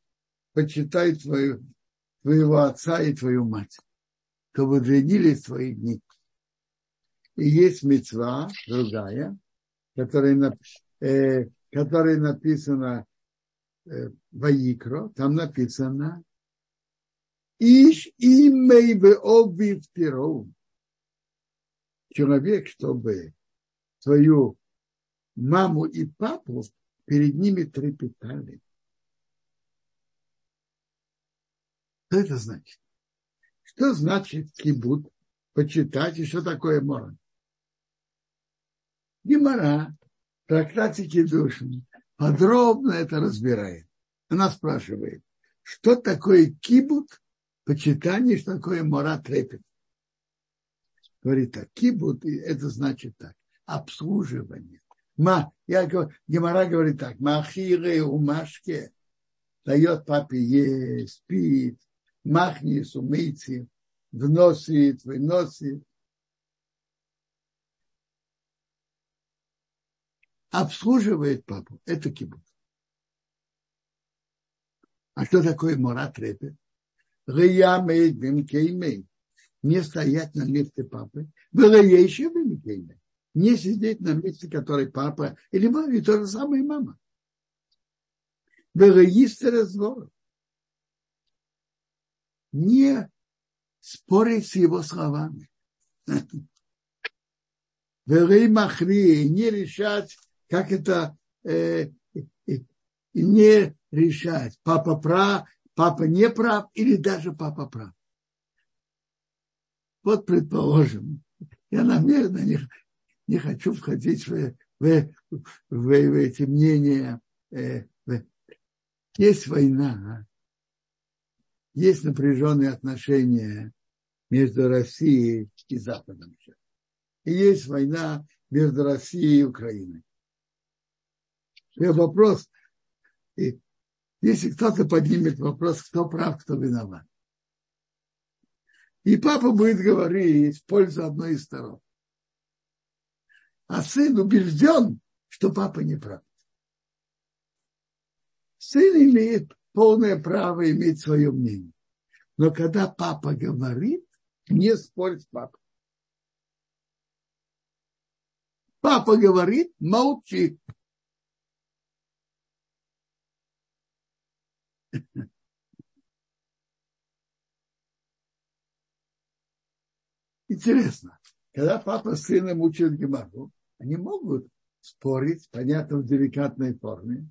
почитай твою, твоего отца и твою мать, чтобы длинились твои дни. И есть мецва другая, которая, э, которая написана Ваикро, там написано Иш имей бы обвив перов. Человек, чтобы свою маму и папу перед ними трепетали. Что это значит? Что значит кибут? Почитать, и что такое мора? Гимара, трактате Кедушин, подробно это разбирает. Она спрашивает, что такое кибут, почитание, что такое мора трепет. Говорит так, кибут, это значит так, обслуживание. Ма, я говорю, Гемора говорит так, махире умашке, дает папе есть, спит, махнис, умыйте, вносит, выносит. Обслуживает папу. Это кибут. А что такое мейд бимкеймей. Не стоять на месте папы. Было еще бимкеймей. Не сидеть на месте, который папа или мама, и то же самое мама. Было есть разговор. Не спорить с его словами. Махри, не решать как это э, и не решать, папа прав, папа не прав или даже папа прав. Вот предположим, я намеренно не, не хочу входить в, в, в, в эти мнения. Э, в. Есть война, есть напряженные отношения между Россией и Западом. И есть война между Россией и Украиной. И вопрос, и если кто-то поднимет вопрос, кто прав, кто виноват. И папа будет говорить в пользу одной из сторон. А сын убежден, что папа не прав. Сын имеет полное право иметь свое мнение. Но когда папа говорит, не спорь с папой. Папа говорит, молчи. Интересно, когда папа с сыном учат Гемару, они могут спорить, понятно, в деликатной форме.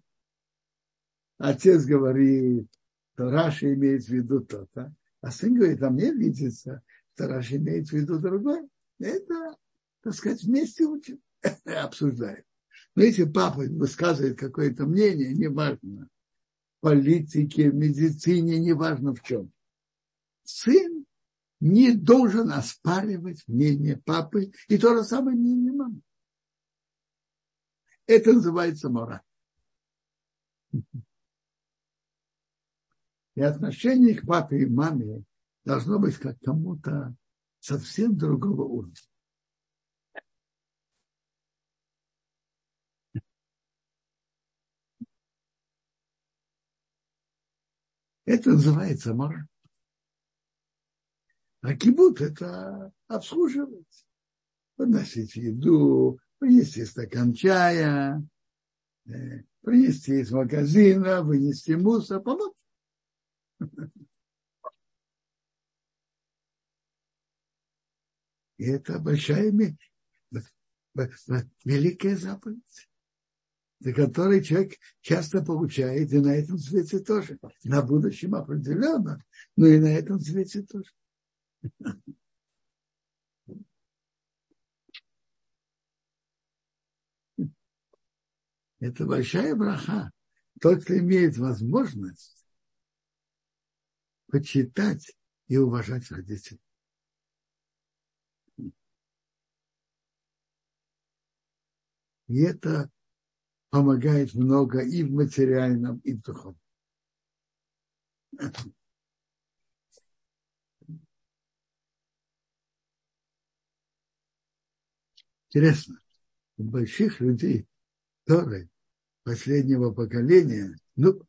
Отец говорит, что Раши имеет в виду то-то, а сын говорит, а мне видится, что Раши имеет в виду другое. Это, так сказать, вместе учат, обсуждают. Но если папа высказывает какое-то мнение, неважно, политике, медицине, неважно в чем, сын не должен оспаривать мнение папы и то же самое мнение мамы. Это называется мораль. И отношение к папе и маме должно быть как кому-то совсем другого уровня. Это называется мораль. А кибут – это обслуживать, подносить еду, принести стакан чая, э, принести из магазина, вынести мусор, помочь. И это большая великая заповедь, за которой человек часто получает и на этом свете тоже. На будущем определенно, но и на этом свете тоже. Это большая браха. Тот, кто имеет возможность почитать и уважать родителей. И это помогает много и в материальном, и в духовном. Интересно, у больших людей, которые последнего поколения, ну,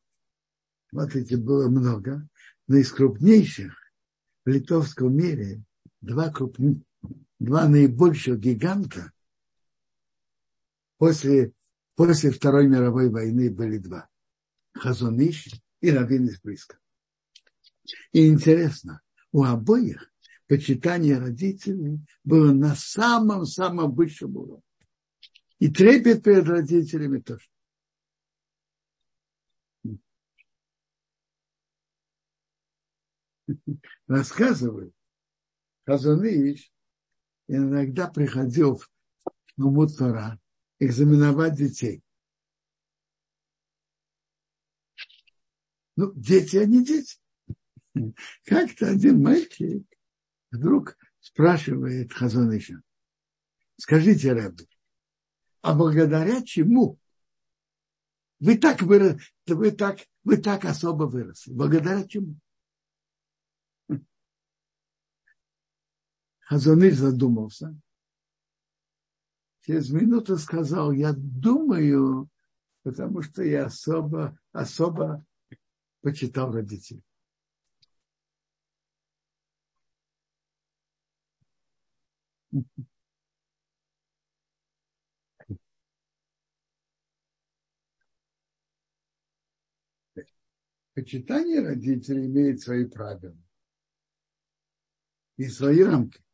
смотрите, было много, но из крупнейших в литовском мире два, крупных, два наибольших гиганта после, после Второй мировой войны были два. Хазуныш и Равин из Близко. И интересно, у обоих почитание родителей было на самом-самом высшем уровне. И трепет перед родителями тоже. Рассказывают, Хазаныш иногда приходил в Нумутара экзаменовать детей. Ну, дети, они дети. Как-то один мальчик вдруг спрашивает Хазаныша, скажите, Рэбби, а благодаря чему вы так, вырос, вы так, вы так особо выросли? Благодаря чему? Хазаныш задумался. Через минуту сказал, я думаю, потому что я особо, особо почитал родителей. Почитание родителей имеет свои правила и свои рамки.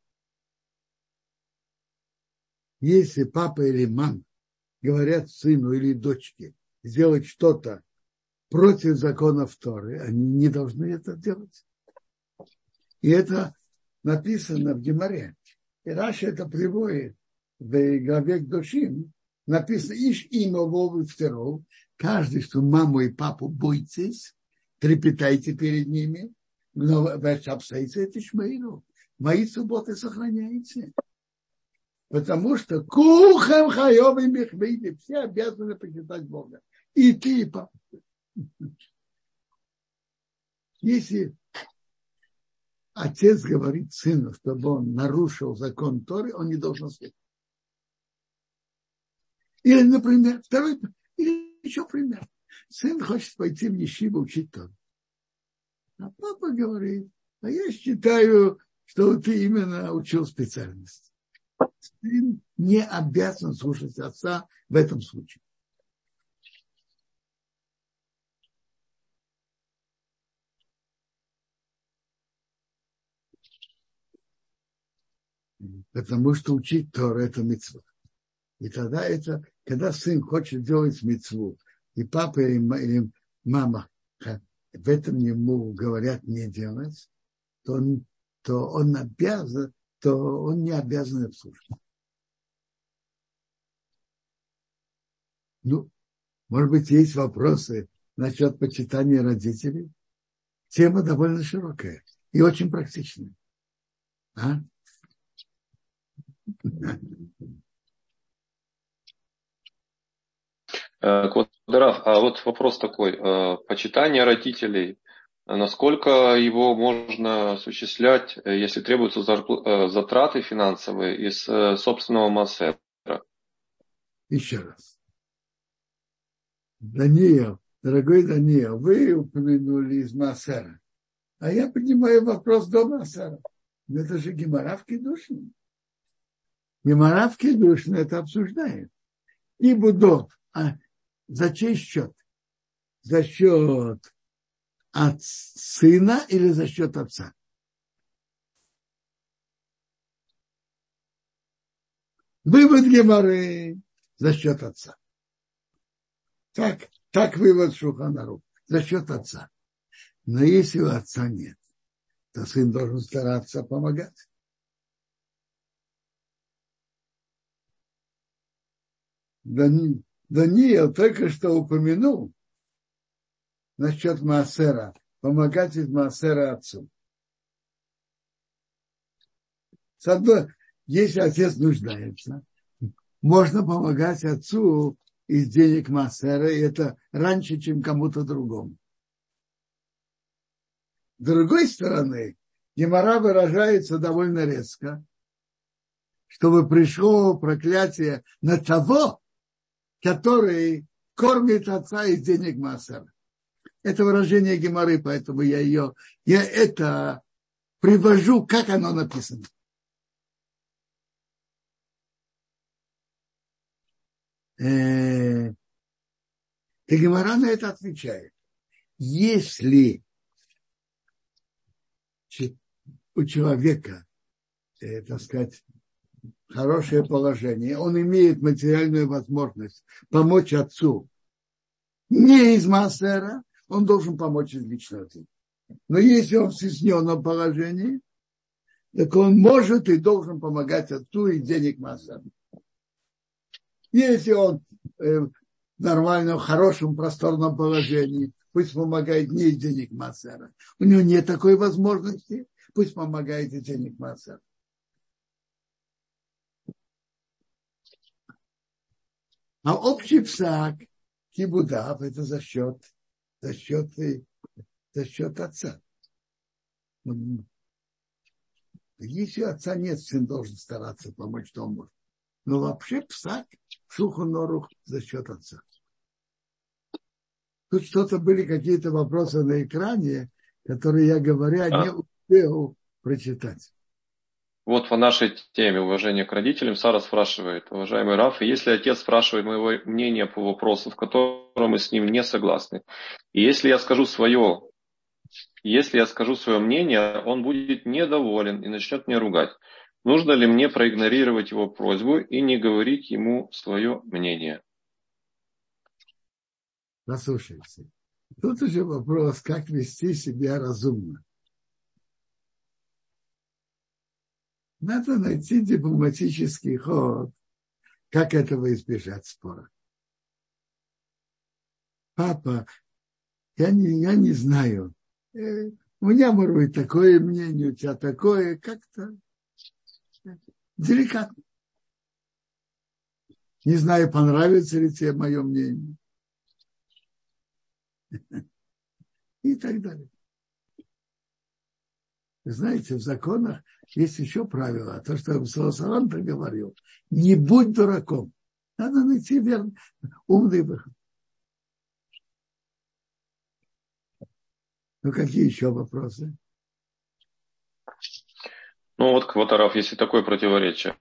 Если папа или мама говорят сыну или дочке сделать что-то, против законов Торы, они не должны это делать. И это написано в Геморе. И Раша это приводит в главе к душим. Написано, иш има вовы второго. Каждый, что маму и папу бойтесь, трепетайте перед ними, но обстоится это шмейру. Мои субботы сохраняйте. Потому что кухам хайовым михвейли, все обязаны почитать Бога. И ты, и папа. Если отец говорит сыну, чтобы он нарушил закон Торы, он не должен слышать. Или, например, второй, или еще пример. Сын хочет пойти в Ешиву учить Тору. А папа говорит, а я считаю, что ты именно учил специальность. Сын не обязан слушать отца в этом случае. Потому что учить Тор – это мецва. И тогда это, когда сын хочет делать мецву, и папа или мама в этом ему говорят не делать, то он, то он обязан, то он не обязан слушать. Ну, может быть, есть вопросы насчет почитания родителей. Тема довольно широкая и очень практичная. А? Э, Квадраф, а вот вопрос такой. Э, почитание родителей, насколько его можно осуществлять, э, если требуются затраты финансовые из собственного массера? Еще раз. Даниил, дорогой Даниил, вы упомянули из массера. А я поднимаю вопрос до массера. Это же геморавки души. Гемора в Кедушна это обсуждает. И Будот. А за чей счет? За счет от сына или за счет отца? Вывод Геморы за счет отца. Так, так вывод Шуханару. За счет отца. Но если у отца нет, то сын должен стараться помогать. Дани, Даниил только что упомянул насчет Маасера, помогать из Маасера отцу. С одной, если отец нуждается, можно помогать отцу из денег Маасера, и это раньше, чем кому-то другому. С другой стороны, Гемора выражается довольно резко, чтобы пришло проклятие на того, который кормит отца из денег Маасера. Это выражение Геморы, поэтому я ее, я это привожу, как оно написано. Э, и Гемора на это отвечает. Если у человека, э, так сказать, хорошее положение, он имеет материальную возможность помочь отцу не из Массера, он должен помочь из личного денега. Но если он в стесненном положении, так он может и должен помогать отцу и денег Массера. Если он э, в нормальном, хорошем, просторном положении, пусть помогает не денег Массера. У него нет такой возможности, пусть помогает из денег Массера. А общий псак, кибудав, это за счет, за счет, за счет отца. Если отца нет, сын должен стараться помочь, что он может. Но вообще псак, суху нору за счет отца. Тут что-то были какие-то вопросы на экране, которые я говоря не успел прочитать. Вот по нашей теме уважение к родителям Сара спрашивает, уважаемый Раф, если отец спрашивает моего мнения по вопросу, в котором мы с ним не согласны, и если я скажу свое, если я скажу свое мнение, он будет недоволен и начнет меня ругать. Нужно ли мне проигнорировать его просьбу и не говорить ему свое мнение? Послушайте, Тут уже вопрос, как вести себя разумно. Надо найти дипломатический ход, как этого избежать спора. Папа, я не, я не знаю. Э, у меня, может быть, такое мнение, у тебя такое, как-то деликатно. Не знаю, понравится ли тебе мое мнение. И так далее. Вы знаете, в законах есть еще правило, то, что Саласалам говорил, не будь дураком. Надо найти верный, умный выход. Ну, какие еще вопросы? Ну, вот Кватаров, если такое противоречие,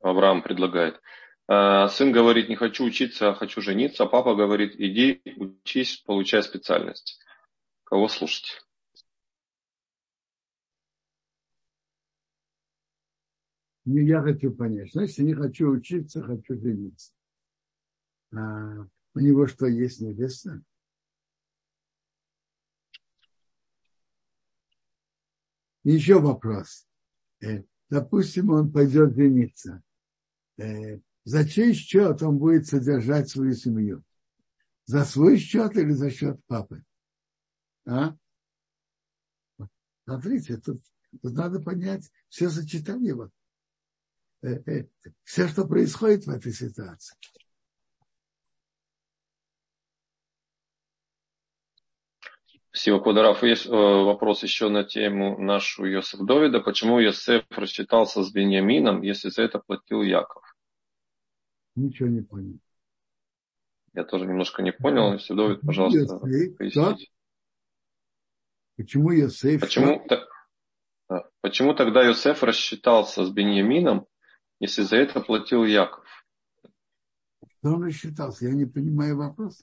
Авраам предлагает. А, сын говорит, не хочу учиться, а хочу жениться, а папа говорит, иди учись, получай специальность. Кого слушать? Не я хочу понять. Значит, не хочу учиться, хочу жениться. А у него что, есть невеста? Еще вопрос. Э, допустим, он пойдет жениться. Э, за чей счет он будет содержать свою семью? За свой счет или за счет папы? А? Смотрите, тут, тут надо понять все сочетание. Вот. Э, все, что происходит в этой ситуации. Спасибо, Квадоров. Есть э, вопрос еще на тему нашу Йосеф Довида. Почему Йосеф рассчитался с Беньямином, если за это платил Яков? Ничего не понял. Я тоже немножко не понял. Если Довид, пожалуйста, поясните. Почему Йосеф? Почему, та, почему тогда Йосеф рассчитался с Беньямином, если за это платил Яков? Что он рассчитался? Я не понимаю вопрос.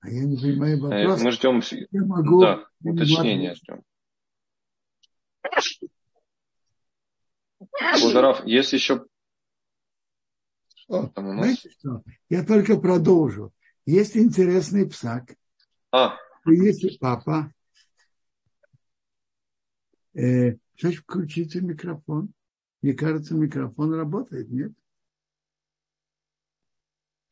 А я не понимаю э, вопрос. Мы ждем я могу, да, уточнения ждем. Кударов, есть еще... О, знаете что? Я только продолжу. Есть интересный псак. А. Если папа... Э, значит, включите микрофон. Мне кажется, микрофон работает, нет?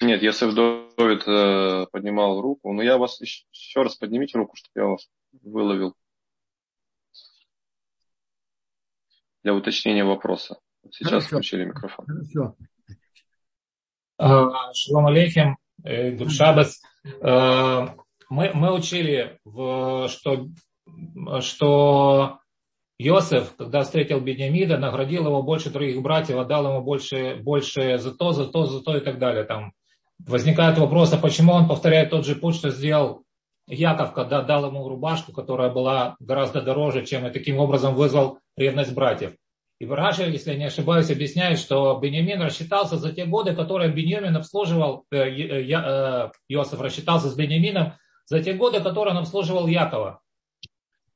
Нет, если Довид э, поднимал руку, но я вас еще, еще раз поднимите руку, чтобы я вас выловил для уточнения вопроса. Сейчас Хорошо. включили микрофон. Хорошо. А, Шалом алейхим, э, Душабас. Э, мы, мы учили, в, что, что Йосеф, когда встретил Беньямида, наградил его больше других братьев, отдал ему больше, больше за то, за то, за то и так далее. Там возникает вопрос, а почему он повторяет тот же путь, что сделал Яков, когда дал ему рубашку, которая была гораздо дороже, чем и таким образом вызвал ревность братьев. И Раши, если я не ошибаюсь, объясняет, что Беньямин рассчитался за те годы, которые Беньямин обслуживал, э, э, э, Иосиф рассчитался с Беньямином за те годы, которые он обслуживал Якова.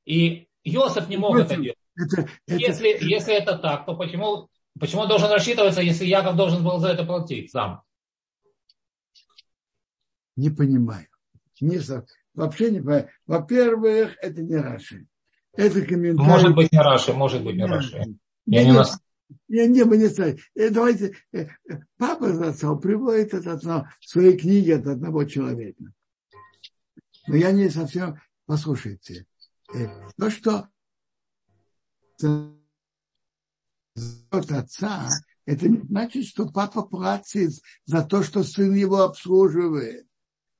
И Иосиф не мог это делать. Это, это... Если, если это так, то почему, почему должен рассчитываться, если Яков должен был за это платить сам? Не понимаю. Не, вообще не понимаю. Во-первых, это не Раши. Это комментарий. Может быть не Раши, может быть не Раши. Я не, нас... я не бы не знаю. Э, давайте, э, папа Зацал приводит это в своей книге от одного человека. Но я не совсем, послушайте, э, то, что от отца, это не значит, что папа платит за то, что сын его обслуживает.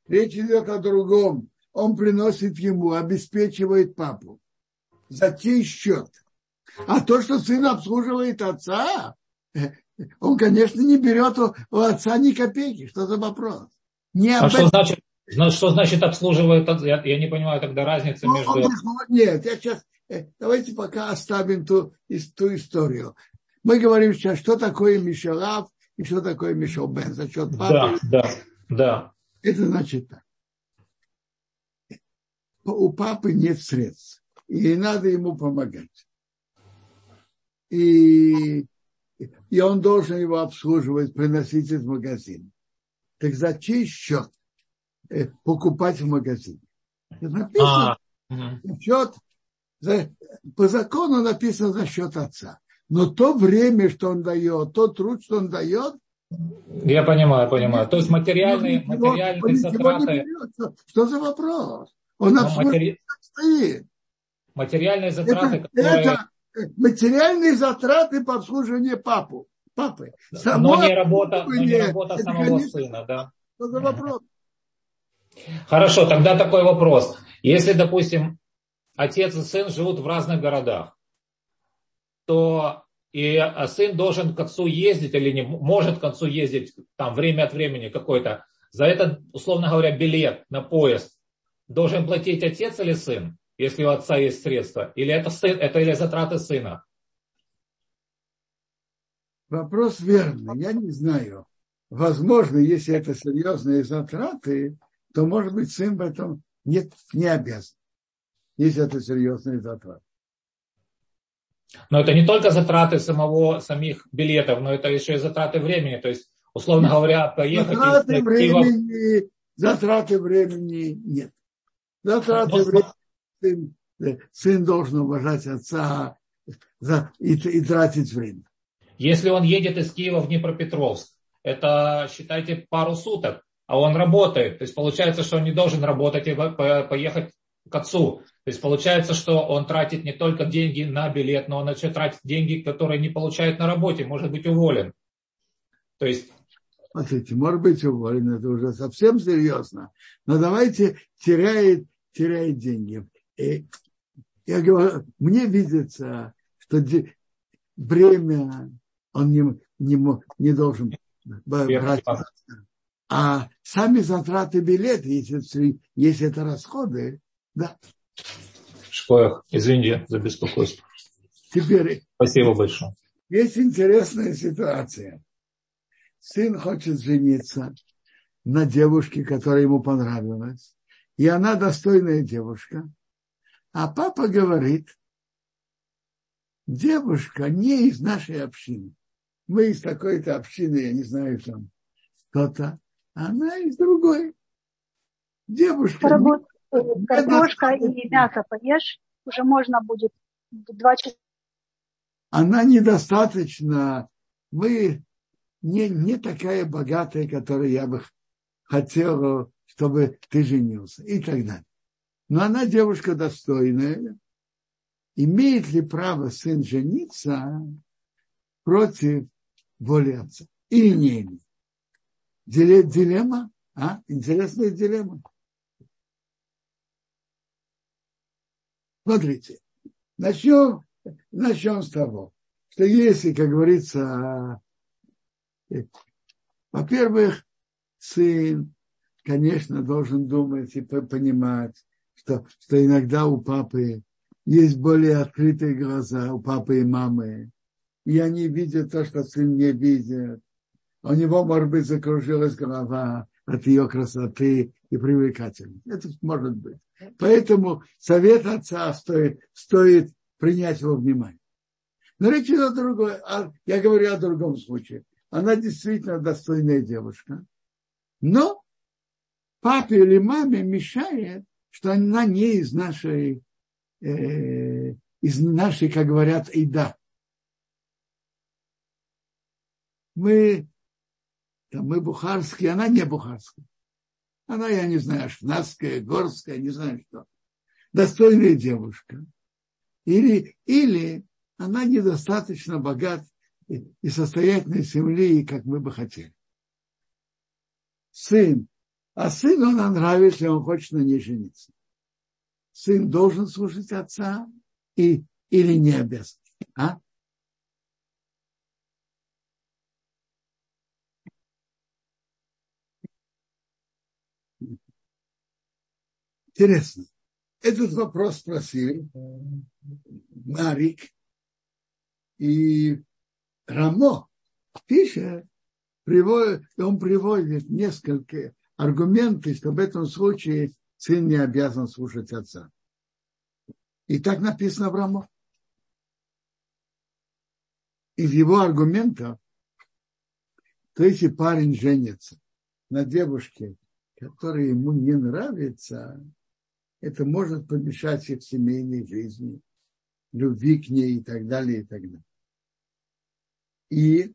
Речь идет о другом. Он приносит ему, обеспечивает папу. За чей счет? А то, что сын обслуживает отца, он, конечно, не берет у, у отца ни копейки. Что за вопрос? Не а что значит, что значит обслуживает? Я, я не понимаю тогда разницы ну, между... Нет, я сейчас... Э, давайте пока оставим ту, ту историю. Мы говорим сейчас, что такое Мишелав и что такое Мишелбен за счет папы. Да, да, да. Это значит так. У папы нет средств, и надо ему помогать. И, и он должен его обслуживать, приносить из магазина. Так за чей счет покупать в магазине. Написано а, счет, за, по закону написано за счет отца. Но то время, что он дает, тот труд, что он дает, я понимаю, понимаю. То есть материальные, материальные он, затраты. Что, что за вопрос? Он ну, матери... стоит. Материальные затраты, это, которые... это материальные затраты по обслуживанию папу, папы. Само но не работа, но не работа самого конечно, сына, да. Что за вопрос? Хорошо, тогда такой вопрос. Если, допустим, отец и сын живут в разных городах, то и а сын должен к отцу ездить или не может к отцу ездить там время от времени какой-то. За этот, условно говоря, билет на поезд должен платить отец или сын, если у отца есть средства? Или это, сын, это или затраты сына? Вопрос верный. Я не знаю. Возможно, если это серьезные затраты, то, может быть, сын в этом нет, не обязан, если это серьезные затраты. Но это не только затраты самого, самих билетов, но это еще и затраты времени. То есть, условно говоря, поехать затраты из времени, затраты времени нет. Затраты но, времени сын, сын должен уважать отца за, и, и тратить время. Если он едет из Киева в Днепропетровск, это, считайте, пару суток, а он работает. То есть получается, что он не должен работать и поехать к отцу. То есть получается, что он тратит не только деньги на билет, но он еще тратит деньги, которые не получает на работе, может быть уволен. То есть Смотрите, может быть уволен, это уже совсем серьезно. Но давайте теряет, теряет деньги. И я говорю, мне видится, что время он не, не, не должен брать. А сами затраты билета, если, если это расходы, да. Шкоях, извините за беспокойство. Теперь. Спасибо большое. Есть интересная ситуация. Сын хочет жениться на девушке, которая ему понравилась. И она достойная девушка. А папа говорит, девушка не из нашей общины. Мы из такой-то общины, я не знаю, там кто-то. Она из другой. Девушка. Работа картошка и мясо поешь, уже можно будет два часа. Она недостаточно, мы не, не такая богатая, которую я бы хотел, чтобы ты женился и так далее. Но она девушка достойная. Имеет ли право сын жениться против воли отца? Или не имеет? Дилемма? А? Интересная дилемма. Смотрите, начнем, начнем с того, что если, как говорится, во-первых, сын, конечно, должен думать и понимать, что, что иногда у папы есть более открытые глаза, у папы и мамы, и они видят то, что сын не видит. У него, может быть, закружилась голова от ее красоты и привлекательности. Это может быть. Поэтому совет отца стоит, стоит принять во внимание. Но речь идет о другой. А я говорю о другом случае. Она действительно достойная девушка. Но папе или маме мешает, что она не из нашей, э, из нашей, как говорят, еда. Мы, там, мы бухарские, она не бухарская. Она, я не знаю, ашнадская, горская, не знаю что. Достойная девушка. Или, или она недостаточно богат и состоятельной земли, как мы бы хотели. Сын. А сыну она нравится, он хочет на ней жениться. Сын должен слушать отца и, или не обязан. А? Интересно. Этот вопрос спросили Марик и Рамо пишет, приводит, он приводит несколько аргументов, что в этом случае сын не обязан слушать отца. И так написано в Рамо. Из его аргументов, то если парень женится на девушке, которые ему не нравятся, это может помешать их семейной жизни, любви к ней и так далее, и так далее. И,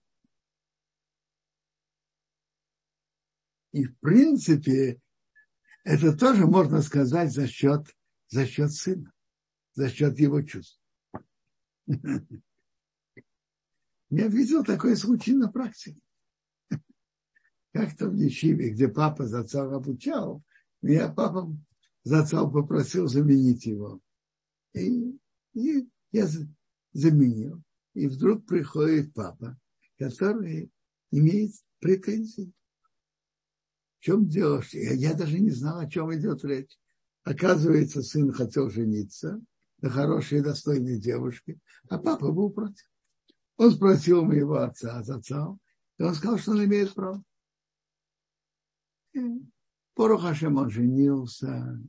и в принципе, это тоже можно сказать за счет, за счет сына, за счет его чувств. Я видел такой случай на практике. Как-то в Ешиве, где папа зацал обучал, меня папа зацал попросил заменить его. И, и я заменил. И вдруг приходит папа, который имеет претензии. В чем дело? Я, я даже не знал, о чем идет речь. Оказывается, сын хотел жениться на хорошей достойной девушке, а папа был против. Он спросил моего отца, отца, и он сказал, что он имеет право. Порохашем он женился,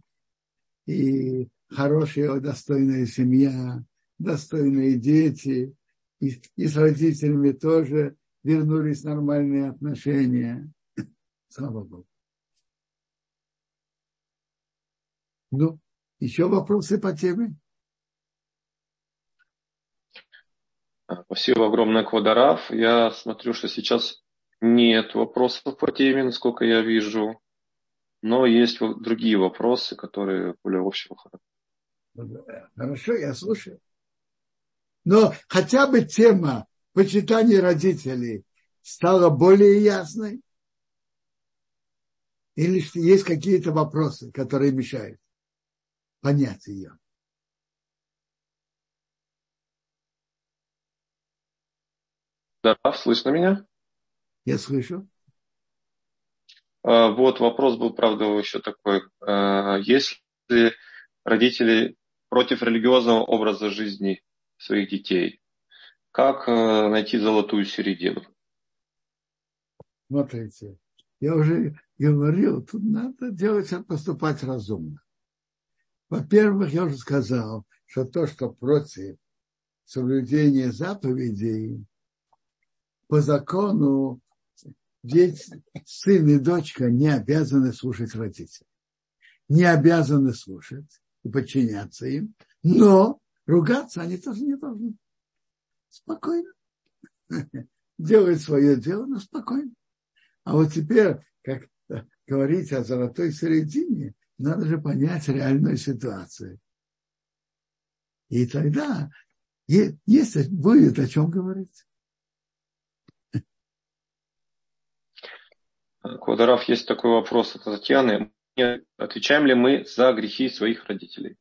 и хорошая, достойная семья, достойные дети, и, и с родителями тоже вернулись нормальные отношения. Слава Богу. Ну, еще вопросы по теме? Спасибо огромное, Квадарав. Я смотрю, что сейчас нет вопросов по теме, насколько я вижу. Но есть другие вопросы, которые более общего характера. Хорошо, я слушаю. Но хотя бы тема почитания родителей стала более ясной? Или есть какие-то вопросы, которые мешают понять ее? Да, слышно меня? Я слышу. А, вот вопрос был, правда, еще такой. А, если родители против религиозного образа жизни своих детей, как а, найти золотую середину? Смотрите, я уже говорил, тут надо делать, поступать разумно. Во-первых, я уже сказал, что то, что против соблюдения заповедей, по закону дети, сын и дочка не обязаны слушать родителей. Не обязаны слушать и подчиняться им, но ругаться они тоже не должны. Спокойно. Делать свое дело, но спокойно. А вот теперь, как говорить о золотой середине, надо же понять реальную ситуацию. И тогда есть, будет о чем говорить. Квадоров, есть такой вопрос от Татьяны. Отвечаем ли мы за грехи своих родителей?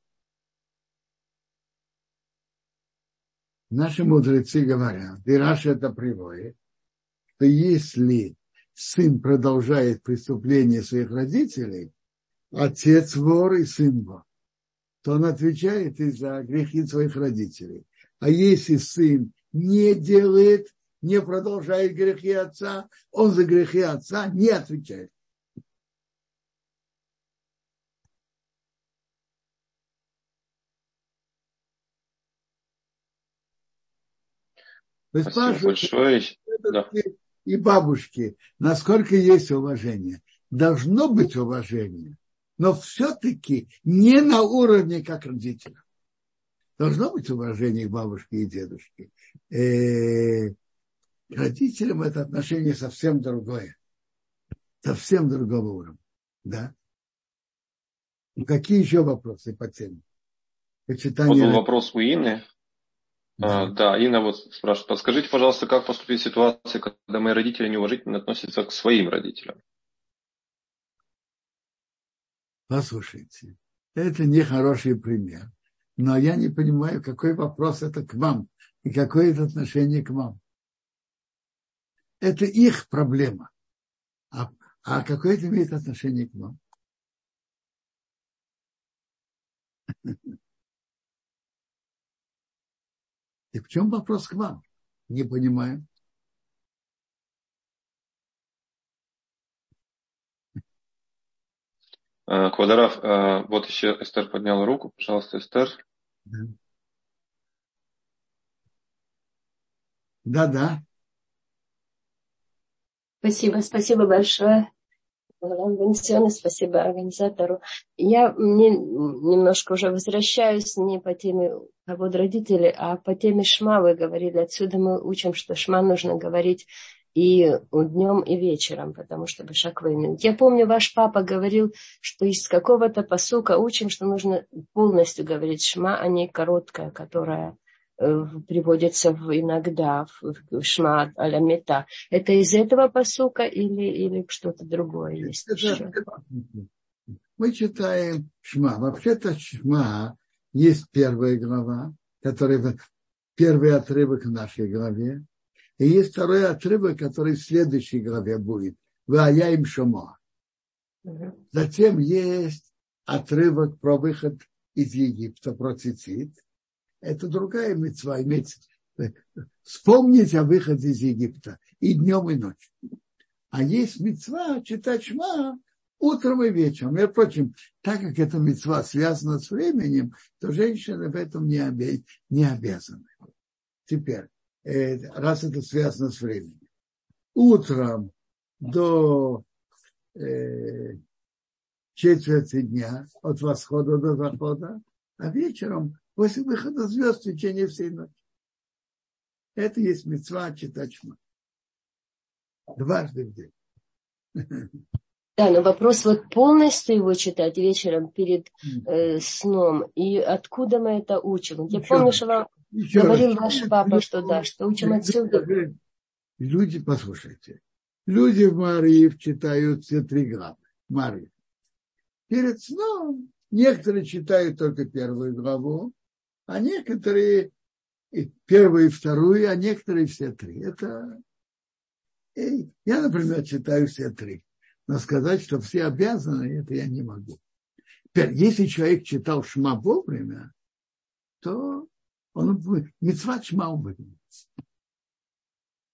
Наши мудрецы говорят, и Раша это приводит, что если сын продолжает преступление своих родителей, отец вор и сын вор, то он отвечает и за грехи своих родителей. А если сын не делает не продолжает грехи отца, он за грехи отца не отвечает. Вы большое. Да. И бабушки, насколько есть уважение. Должно быть уважение, но все-таки не на уровне как родителя. Должно быть уважение к бабушке и дедушке. К родителям это отношение совсем другое. Совсем другого уровня. Да? Ну, какие еще вопросы по теме? Почитание... Вот был вопрос у Инны. Да. А, да, Инна вот спрашивает, подскажите, пожалуйста, как поступить в ситуации, когда мои родители неуважительно относятся к своим родителям? Послушайте, это не хороший пример. Но я не понимаю, какой вопрос это к вам и какое это отношение к вам это их проблема. А, а какое это имеет отношение к вам? И в чем вопрос к вам? Не понимаю. А, Квадоров, а, вот еще Эстер подняла руку. Пожалуйста, Эстер. Да, да. Спасибо, спасибо большое. Венсионы, спасибо организатору. Я мне немножко уже возвращаюсь не по теме кого родителей, а по теме шма вы говорили. Отсюда мы учим, что шма нужно говорить и днем, и вечером, потому что Башак Я помню, ваш папа говорил, что из какого-то посука учим, что нужно полностью говорить шма, а не короткая, которая приводится в, иногда в шма аля мета. Это из этого посука или, или что-то другое есть? Это, мы читаем шма. Вообще-то шма есть первая глава, которая первый отрывок в нашей главе. И есть второй отрывок, который в следующей главе будет. Вая им шомо. Затем есть отрывок про выход из Египта, про цицит. Это другая мецва, иметь, вспомнить о выходе из Египта и днем, и ночью. А есть мецва читать шма утром и вечером. Между прочим, так как эта мецва связана с временем, то женщины в этом не, обе, не обязаны. Теперь, Э, раз это связано с временем. Утром до э, четверти дня, от восхода до захода, а вечером после выхода звезд в течение всей ночи. Это есть мецва читать шма. Дважды в день. Да, но вопрос вот полностью его читать вечером перед э, сном. И откуда мы это учим? Я помню, что вам еще Говорил раз. ваш папа, что да, что учим отсюда. Люди, послушайте, люди в Мариев читают все три главы. Мариев. Перед сном некоторые читают только первую главу, а некоторые первую и вторую, а некоторые все три. Это я, например, читаю все три. Но сказать, что все обязаны, это я не могу. Теперь, если человек читал Шма вовремя, то он мецва шма он выполнит.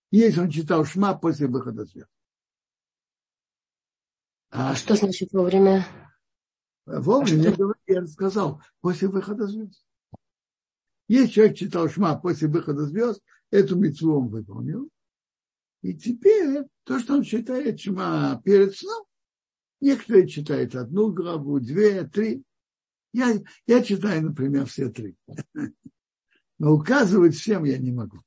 Если он читал шма после выхода звезд. А что значит вовремя? Вовремя, а я, я сказал, после выхода звезд. Если человек читал шма после выхода звезд, эту мецву он выполнил. И теперь то, что он читает шма перед сном, некоторые читают одну главу, две, три. Я, я читаю, например, все три. но указывать всем я не могу.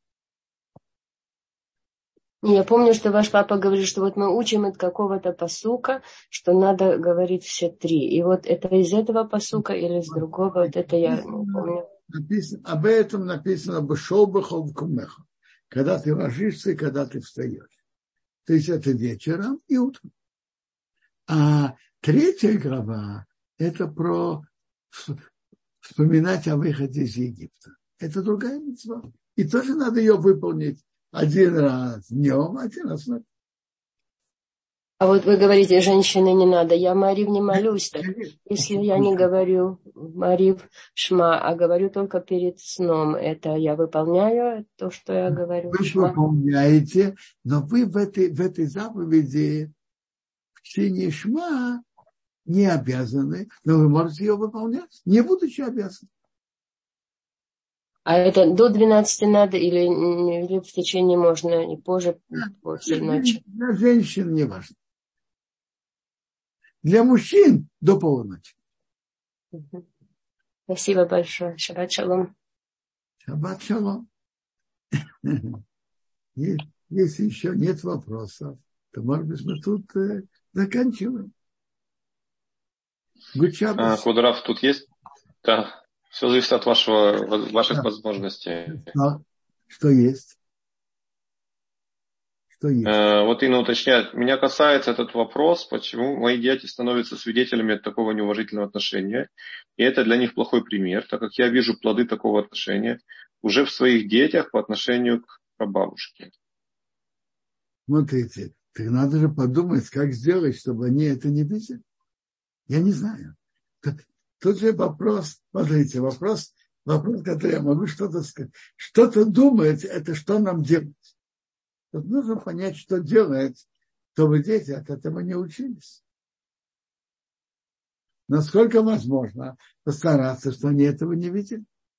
Я помню, что ваш папа говорит, что вот мы учим от какого-то посука, что надо говорить все три. И вот это из этого посука или из другого, вот это я помню. Написано, об этом написано «Бешол бехол кумеха», когда ты ложишься и когда ты встаешь. То есть это вечером и утром. А третья глава – это про вспоминать о выходе из Египта это другая мецва. И тоже надо ее выполнить один раз днем, один раз ночью. А вот вы говорите, женщины не надо. Я Марив не молюсь. Так. Если я не говорю Марив Шма, а говорю только перед сном, это я выполняю то, что я говорю. Вы шма. выполняете, но вы в этой, в этой заповеди в чтении Шма не обязаны, но вы можете ее выполнять, не будучи обязаны. А это до 12 надо или, или в течение можно и позже, после ночи? Для женщин не важно. Для мужчин до полуночи. Спасибо большое. Шаббат шалом. Шаббат шалом. Если еще нет вопросов, то, может быть, мы тут э, заканчиваем. А, Кудрав тут есть? Да. Все зависит от вашего, ваших возможностей. Что, что есть? Что есть? Э, вот Инна уточняет, меня касается этот вопрос, почему мои дети становятся свидетелями такого неуважительного отношения. И это для них плохой пример, так как я вижу плоды такого отношения уже в своих детях по отношению к прабабушке. Смотрите, так надо же подумать, как сделать, чтобы они это не видели. Я не знаю. Тут же вопрос, смотрите, вопрос, вопрос, который я могу что-то сказать. Что-то думать, это что нам делать? Тут нужно понять, что делать, чтобы дети от этого не учились. Насколько возможно постараться, что они этого не видели.